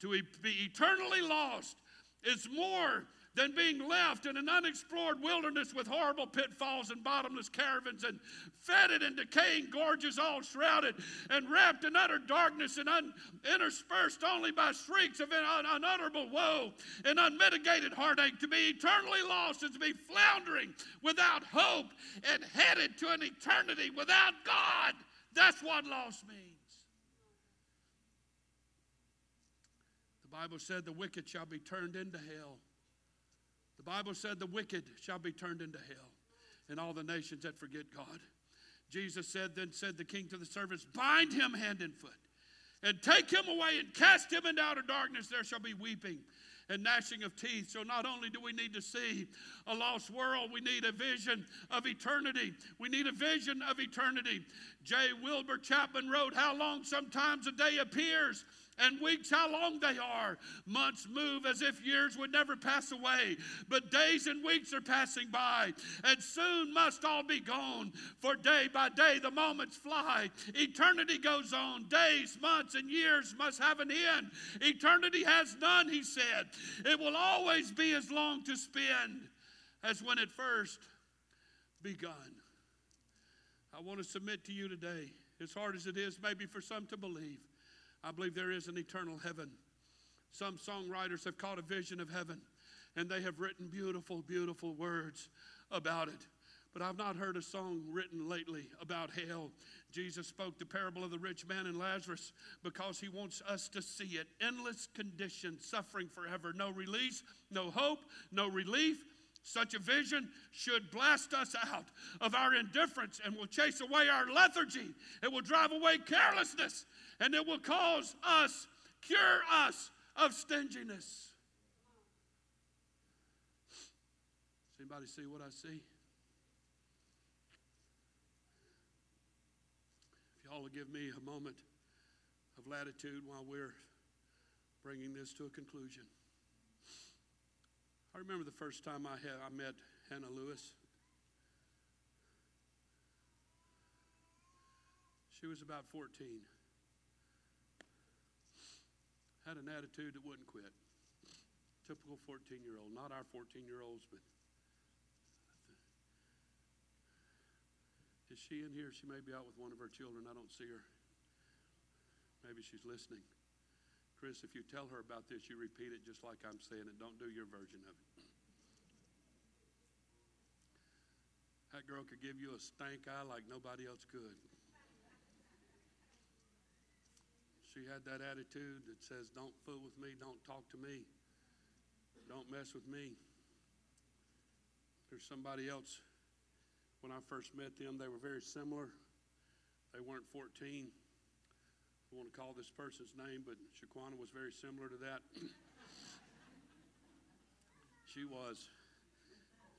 Speaker 5: To be eternally lost is more than being left in an unexplored wilderness with horrible pitfalls and bottomless caravans and fetid and decaying gorges all shrouded and wrapped in utter darkness and un- interspersed only by shrieks of un- unutterable woe and unmitigated heartache. To be eternally lost is to be floundering without hope and headed to an eternity without God. That's what lost means. The Bible said the wicked shall be turned into hell. Bible said the wicked shall be turned into hell and all the nations that forget God. Jesus said, then said the king to the servants, bind him hand and foot and take him away and cast him into outer darkness. There shall be weeping and gnashing of teeth. So, not only do we need to see a lost world, we need a vision of eternity. We need a vision of eternity. J. Wilbur Chapman wrote, How long sometimes a day appears and weeks how long they are. Months move as if years would never pass away, but days and weeks are passing by, and soon must all be gone. For day by day the moments fly, eternity goes on. Days, months, and years must have an end. Eternity has none, he said. It will always be as long to spend as when it first begun. I want to submit to you today, as hard as it is maybe for some to believe, I believe there is an eternal heaven. Some songwriters have caught a vision of heaven and they have written beautiful, beautiful words about it. But I've not heard a song written lately about hell. Jesus spoke the parable of the rich man and Lazarus because he wants us to see it. Endless condition, suffering forever, no release, no hope, no relief. Such a vision should blast us out of our indifference and will chase away our lethargy. It will drive away carelessness and it will cause us, cure us of stinginess. Does anybody see what I see? If y'all will give me a moment of latitude while we're bringing this to a conclusion. I remember the first time I, had, I met Hannah Lewis. She was about 14 had an attitude that wouldn't quit. Typical 14 year old, not our 14 year olds, but is she in here? She may be out with one of her children. I don't see her. Maybe she's listening. Chris, if you tell her about this, you repeat it just like I'm saying it. Don't do your version of it. That girl could give you a stank eye like nobody else could. She had that attitude that says, Don't fool with me, don't talk to me, don't mess with me. There's somebody else. When I first met them, they were very similar. They weren't 14. I want to call this person's name, but Shaquana was very similar to that. she was.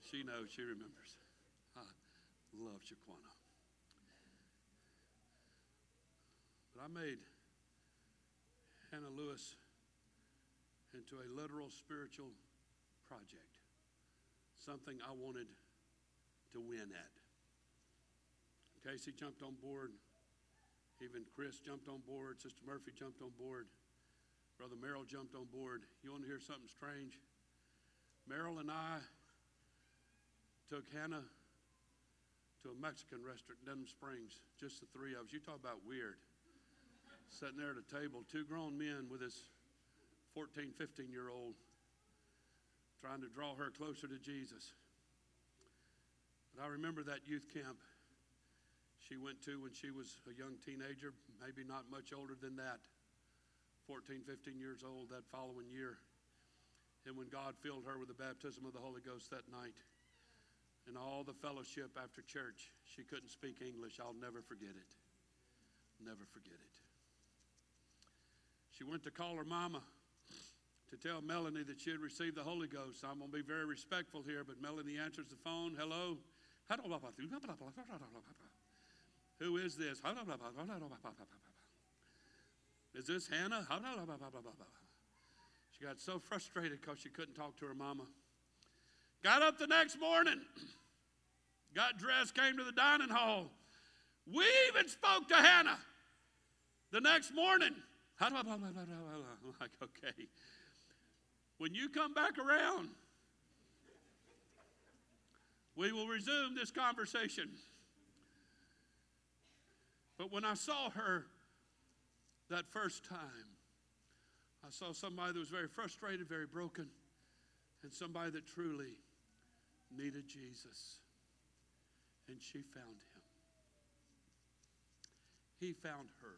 Speaker 5: She knows, she remembers. I love Shaquana. But I made Hannah Lewis into a literal spiritual project, something I wanted to win at. Casey jumped on board Even Chris jumped on board, Sister Murphy jumped on board, Brother Merrill jumped on board. You want to hear something strange? Merrill and I took Hannah to a Mexican restaurant in Denham Springs, just the three of us. You talk about weird. Sitting there at a table, two grown men with this 14, 15 year old trying to draw her closer to Jesus. But I remember that youth camp she went to when she was a young teenager, maybe not much older than that, 14, 15 years old that following year. And when God filled her with the baptism of the Holy Ghost that night, and all the fellowship after church, she couldn't speak English. I'll never forget it. Never forget it. She went to call her mama to tell Melanie that she had received the Holy Ghost. I'm going to be very respectful here, but Melanie answers the phone. Hello? Who is this? Is this Hannah? She got so frustrated because she couldn't talk to her mama. Got up the next morning, got dressed, came to the dining hall. We even spoke to Hannah the next morning. Like, okay. When you come back around, we will resume this conversation. But when I saw her that first time, I saw somebody that was very frustrated, very broken, and somebody that truly needed Jesus. And she found him. He found her.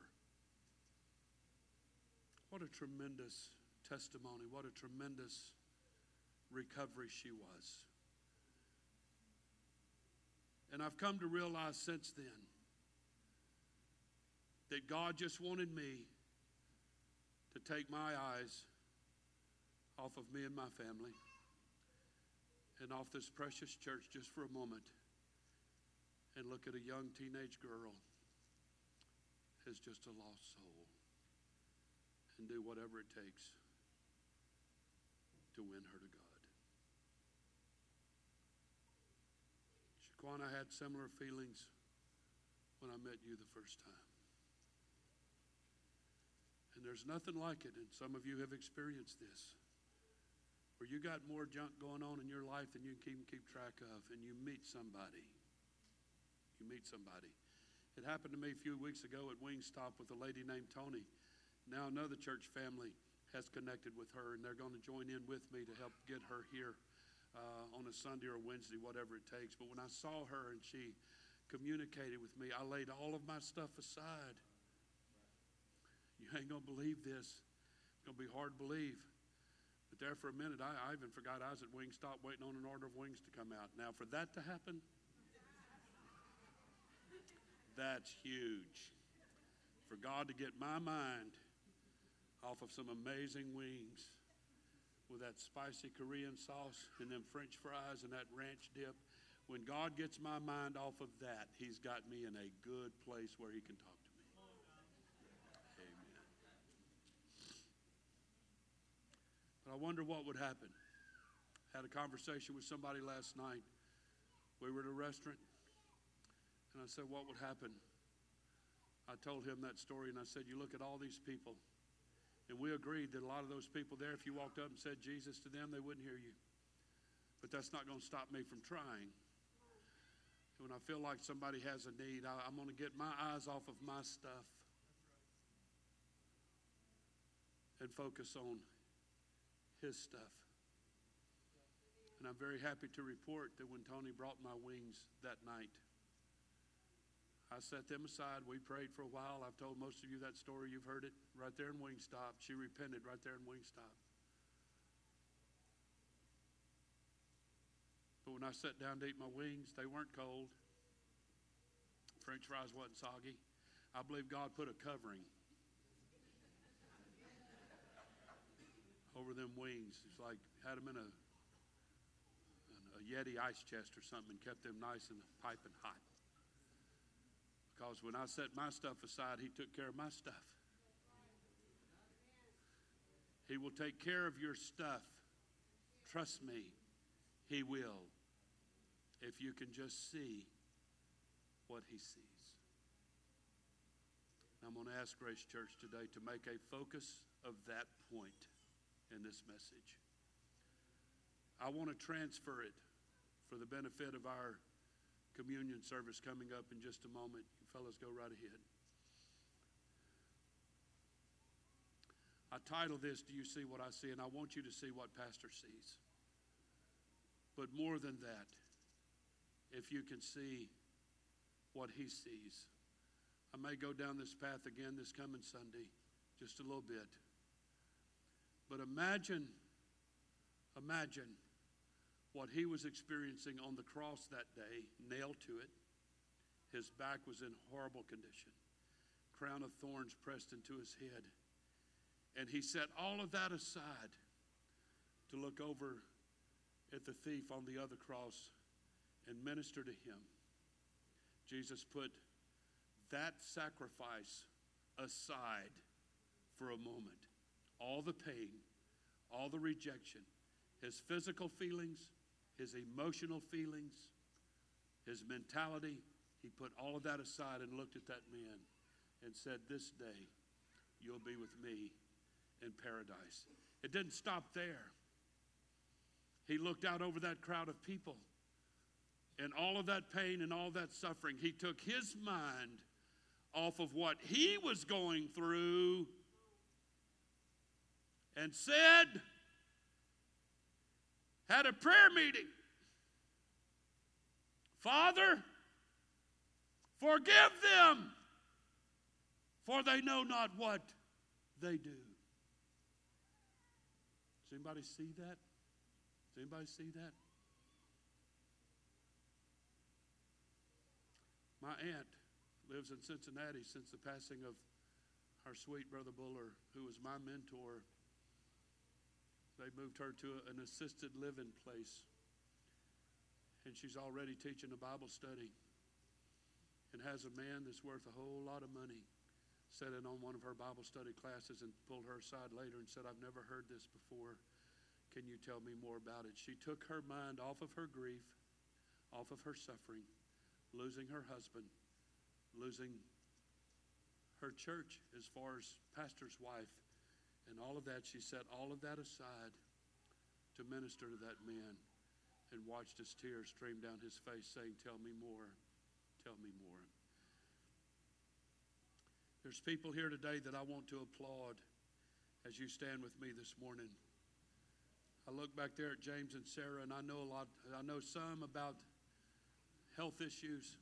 Speaker 5: What a tremendous testimony. What a tremendous recovery she was. And I've come to realize since then that God just wanted me to take my eyes off of me and my family and off this precious church just for a moment and look at a young teenage girl as just a lost soul and do whatever it takes to win her to God. Shaquana had similar feelings when I met you the first time. And there's nothing like it, and some of you have experienced this, where you got more junk going on in your life than you can even keep track of, and you meet somebody. You meet somebody. It happened to me a few weeks ago at Wingstop with a lady named Tony. Now another church family has connected with her, and they're going to join in with me to help get her here uh, on a Sunday or Wednesday, whatever it takes. But when I saw her and she communicated with me, I laid all of my stuff aside. You ain't going to believe this. It's going to be hard to believe. But there for a minute, I, I even forgot I was at Wingstop waiting on an order of wings to come out. Now, for that to happen, that's huge. For God to get my mind off of some amazing wings with that spicy Korean sauce and them French fries and that ranch dip. When God gets my mind off of that, He's got me in a good place where He can talk to me. Amen. But I wonder what would happen. Had a conversation with somebody last night. We were at a restaurant, and I said, What would happen? I told him that story, and I said, You look at all these people and we agreed that a lot of those people there, if you walked up and said Jesus to them, they wouldn't hear you. But that's not going to stop me from trying. And when I feel like somebody has a need, I, I'm going to get my eyes off of my stuff and focus on his stuff. And I'm very happy to report that when Tony brought my wings that night, I set them aside. We prayed for a while. I've told most of you that story. You've heard it right there in Wingstop. She repented right there in Wingstop. But when I sat down to eat my wings, they weren't cold. French fries wasn't soggy. I believe God put a covering over them wings. It's like had them in a, a Yeti ice chest or something and kept them nice and piping hot. Because when I set my stuff aside, He took care of my stuff. He will take care of your stuff. Trust me, He will. If you can just see what He sees. I'm going to ask Grace Church today to make a focus of that point in this message. I want to transfer it for the benefit of our communion service coming up in just a moment. You fellas, go right ahead. I title this, Do You See What I See? And I want you to see what Pastor sees. But more than that, if you can see what he sees. I may go down this path again this coming Sunday, just a little bit. But imagine, imagine what he was experiencing on the cross that day, nailed to it. His back was in horrible condition, crown of thorns pressed into his head. And he set all of that aside to look over at the thief on the other cross and minister to him. Jesus put that sacrifice aside for a moment. All the pain, all the rejection, his physical feelings, his emotional feelings, his mentality, he put all of that aside and looked at that man and said, This day you'll be with me in paradise. It didn't stop there. He looked out over that crowd of people and all of that pain and all that suffering. He took his mind off of what he was going through and said, had a prayer meeting. Father, forgive them, for they know not what they do. Does anybody see that? Does anybody see that? My aunt lives in Cincinnati since the passing of our sweet brother Buller, who was my mentor. They moved her to an assisted living place. And she's already teaching a Bible study and has a man that's worth a whole lot of money sitting on one of her Bible study classes and pulled her aside later and said, I've never heard this before. Can you tell me more about it? She took her mind off of her grief, off of her suffering, losing her husband, losing her church as far as pastor's wife, and all of that. She set all of that aside to minister to that man and watched his tears stream down his face, saying, Tell me more, tell me more. There's people here today that I want to applaud as you stand with me this morning. I look back there at James and Sarah, and I know a lot, I know some about health issues.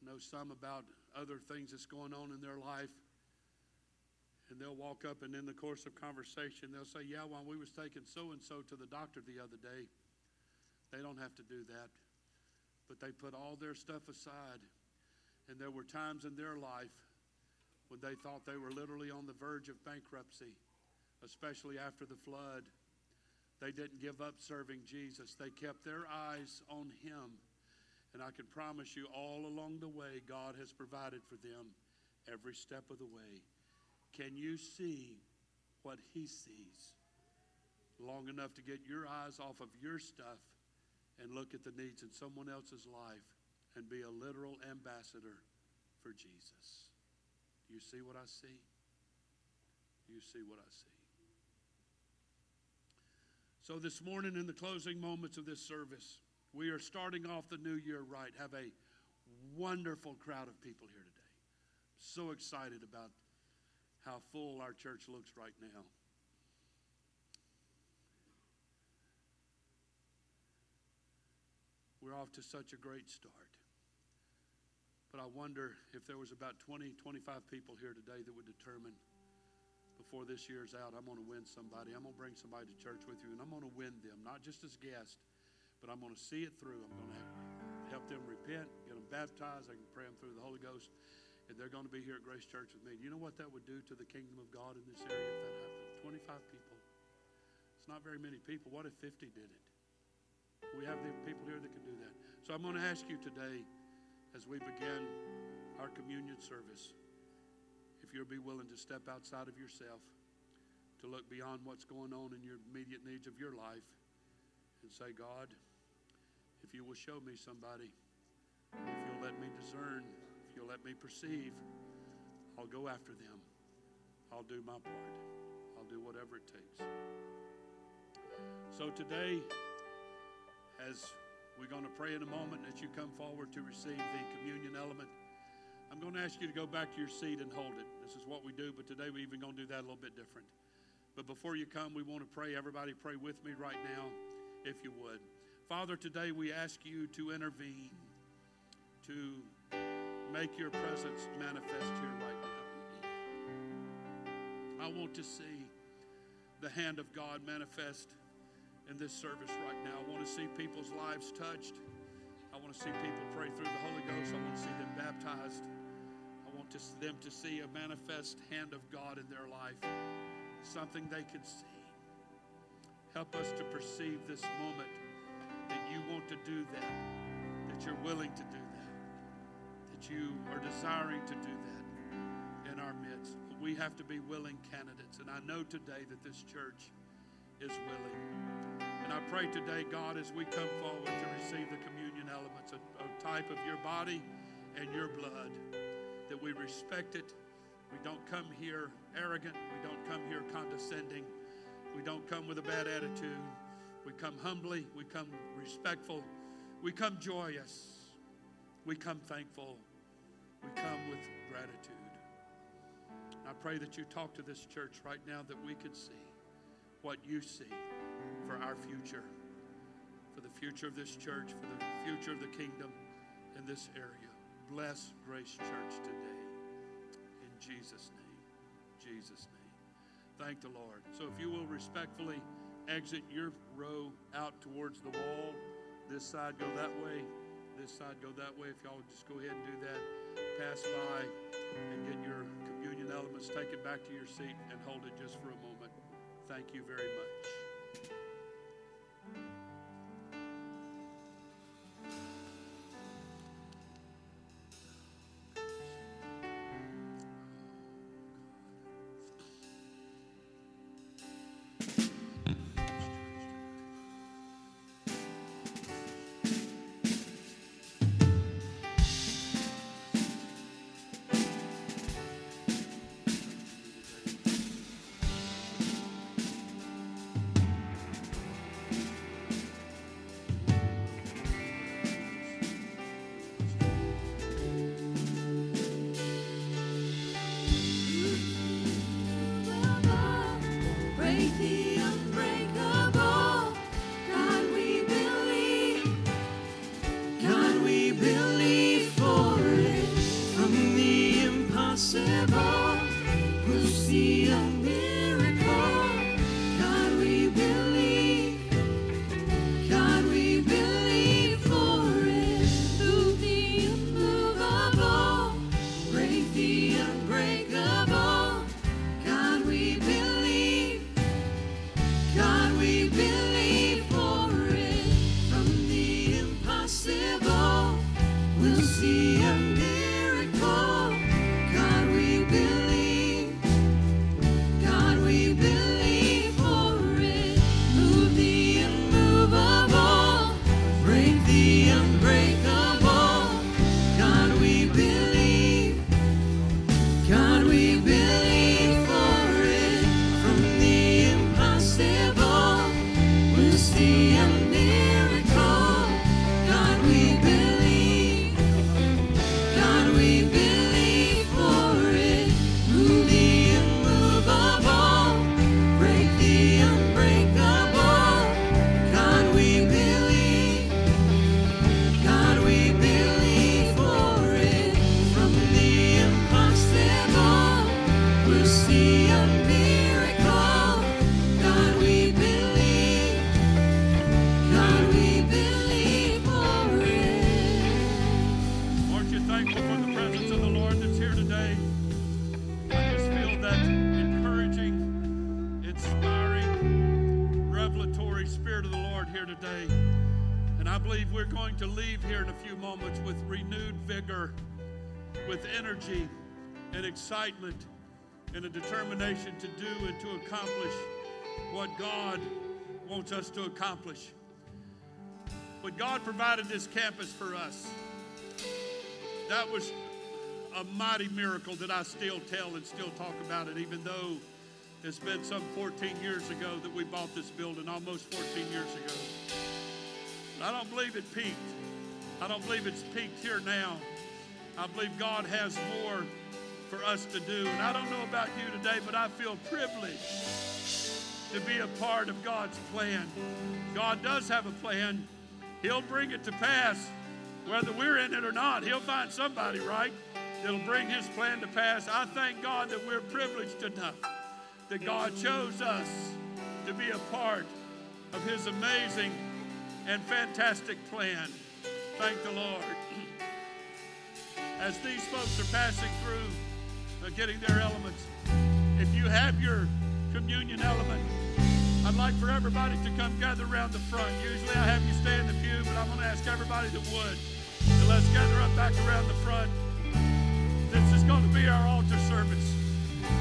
Speaker 5: I know some about other things that's going on in their life. And they'll walk up and in the course of conversation, they'll say, Yeah, while we was taking so and so to the doctor the other day, they don't have to do that. But they put all their stuff aside. And there were times in their life when they thought they were literally on the verge of bankruptcy, especially after the flood. They didn't give up serving Jesus. They kept their eyes on Him. And I can promise you, all along the way, God has provided for them every step of the way. Can you see what He sees long enough to get your eyes off of your stuff and look at the needs in someone else's life and be a literal ambassador for Jesus? Do you see what I see? Do you see what I see? So, this morning, in the closing moments of this service, we are starting off the new year right. Have a wonderful crowd of people here today. So excited about how full our church looks right now. We're off to such a great start. But I wonder if there was about 20, 25 people here today that would determine before this year's out, I'm going to win somebody. I'm going to bring somebody to church with you, and I'm going to win them, not just as guests, but I'm going to see it through. I'm going to help them repent, get them baptized. I can pray them through the Holy Ghost, and they're going to be here at Grace Church with me. You know what that would do to the kingdom of God in this area if that happened? 25 people. It's not very many people. What if 50 did it? We have the people here that can do that. So I'm going to ask you today, as we begin our communion service, if you'll be willing to step outside of yourself, to look beyond what's going on in your immediate needs of your life, and say, God, if you will show me somebody, if you'll let me discern, you'll let me perceive I'll go after them. I'll do my part. I'll do whatever it takes. So today, as we're going to pray in a moment that you come forward to receive the communion element, I'm going to ask you to go back to your seat and hold it. This is what we do, but today we're even going to do that a little bit different. But before you come, we want to pray. Everybody pray with me right now, if you would. Father, today we ask you to intervene, to make your presence manifest here right now. I want to see the hand of God manifest in this service right now. I want to see people's lives touched. I want to see people pray through the Holy Ghost. I want to see them baptized. I want to, them to see a manifest hand of God in their life, something they can see. Help us to perceive this moment that you want to do that, that you're willing to do that, you are desiring to do that in our midst. We have to be willing candidates. And I know today that this church is willing. And I pray today, God, as we come forward to receive the communion elements, a, a type of your body and your blood, that we respect it. We don't come here arrogant. We don't come here condescending. We don't come with a bad attitude. We come humbly. We come respectful. We come joyous. We come thankful. We come with gratitude. I pray that you talk to this church right now that we can see what you see for our future, for the future of this church, for the future of the kingdom in this area. Bless Grace Church today. In Jesus' name. Jesus' name. Thank the Lord. So if you will respectfully exit your row out towards the wall, this side go that way, this side go that way. If y'all just go ahead and do that, pass by and get your communion elements, take it back to your seat and hold it just for a moment. Thank you very much. Excitement, and a determination to do and to accomplish what God wants us to accomplish. When God provided this campus for us, that was a mighty miracle that I still tell and still talk about it, even though it's been some 14 years ago that we bought this building, almost 14 years ago. But I don't believe it peaked. I don't believe it's peaked here now. I believe God has more for us to do. And I don't know about you today, but I feel privileged to be a part of God's plan. God does have a plan. He'll bring it to pass, whether we're in it or not. He'll find somebody, right, that'll bring His plan to pass. I thank God that we're privileged enough that God chose us to be a part of His amazing and fantastic plan. Thank the Lord. As these folks are passing through, getting their elements, if you have your communion element, I'd like for everybody to come gather around the front. Usually I have you stay in the pew, but I'm going to ask everybody that would. So let's gather up back around the front. This is going to be our altar service.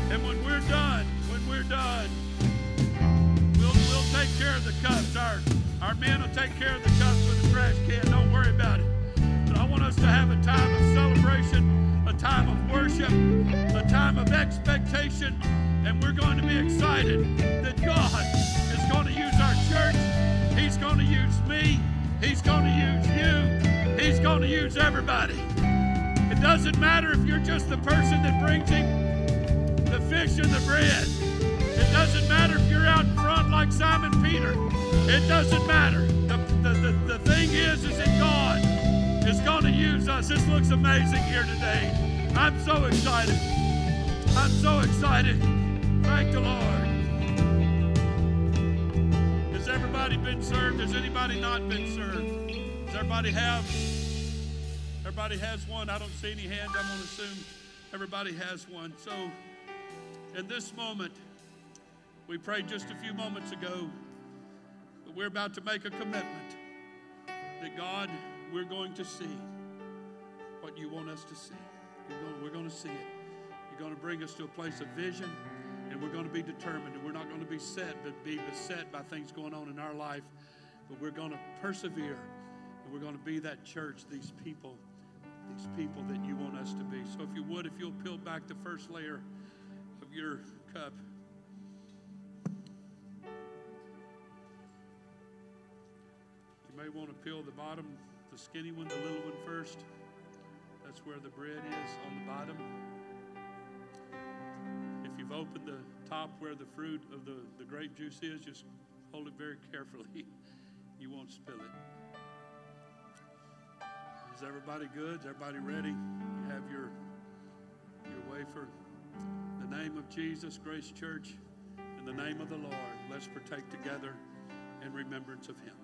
Speaker 5: And when we're done, when we're done, we'll, we'll take care of the cups. Our, our men will take care of the cups with the trash can. Don't worry about it. But I want us to have a time of celebration, time of worship, a time of expectation, and we're going to be excited that God is going to use our church. He's going to use me. He's going to use you. He's going to use everybody. It doesn't matter if you're just the person that brings him the fish and the bread. It doesn't matter if you're out in front like Simon Peter. It doesn't matter. The, the, the, the thing is, is that God is going to use us. This looks amazing here today. I'm so excited. I'm so excited. Thank the Lord. Has everybody been served? Has anybody not been served? Does everybody have? Everybody has one. I don't see any hands. I'm going to assume everybody has one. So, in this moment, we prayed just a few moments ago, but we're about to make a commitment that God, we're going to see what you want us to see. We're going, we're going to see it. You're going to bring us to a place of vision, and we're going to be determined, and we're not going to be set, but be beset by things going on in our life, but we're going to persevere, and we're going to be that church, these people, these people that you want us to be. So if you would, if you'll peel back the first layer of your cup. You may want to peel the bottom, the skinny one, the little one first. That's where the bread is on the bottom. If you've opened the top where the fruit of the, the grape juice is, just hold it very carefully. You won't spill it. Is everybody good? Is everybody ready? You have your your wafer. In the name of Jesus, Grace Church, in the name of the Lord, let's partake together in remembrance of Him.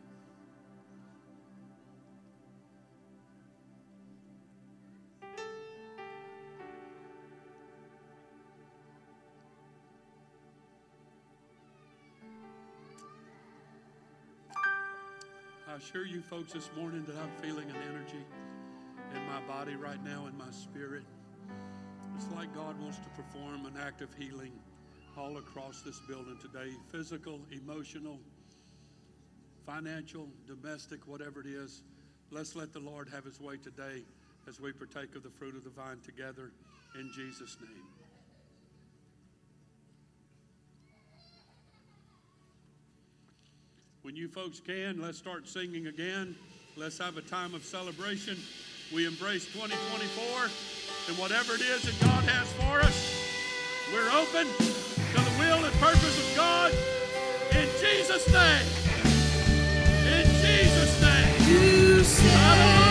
Speaker 5: Assure you folks this morning that I'm feeling an energy in my body right now, in my spirit. It's like God wants to perform an act of healing all across this building today physical, emotional, financial, domestic, whatever it is. Let's let the Lord have his way today as we partake of the fruit of the vine together in Jesus' name. When you folks can, let's start singing again. Let's have a time of celebration. We embrace 2024, and whatever it is that God has for us, we're open to the will and purpose of God in Jesus' name. In Jesus' name.
Speaker 4: You said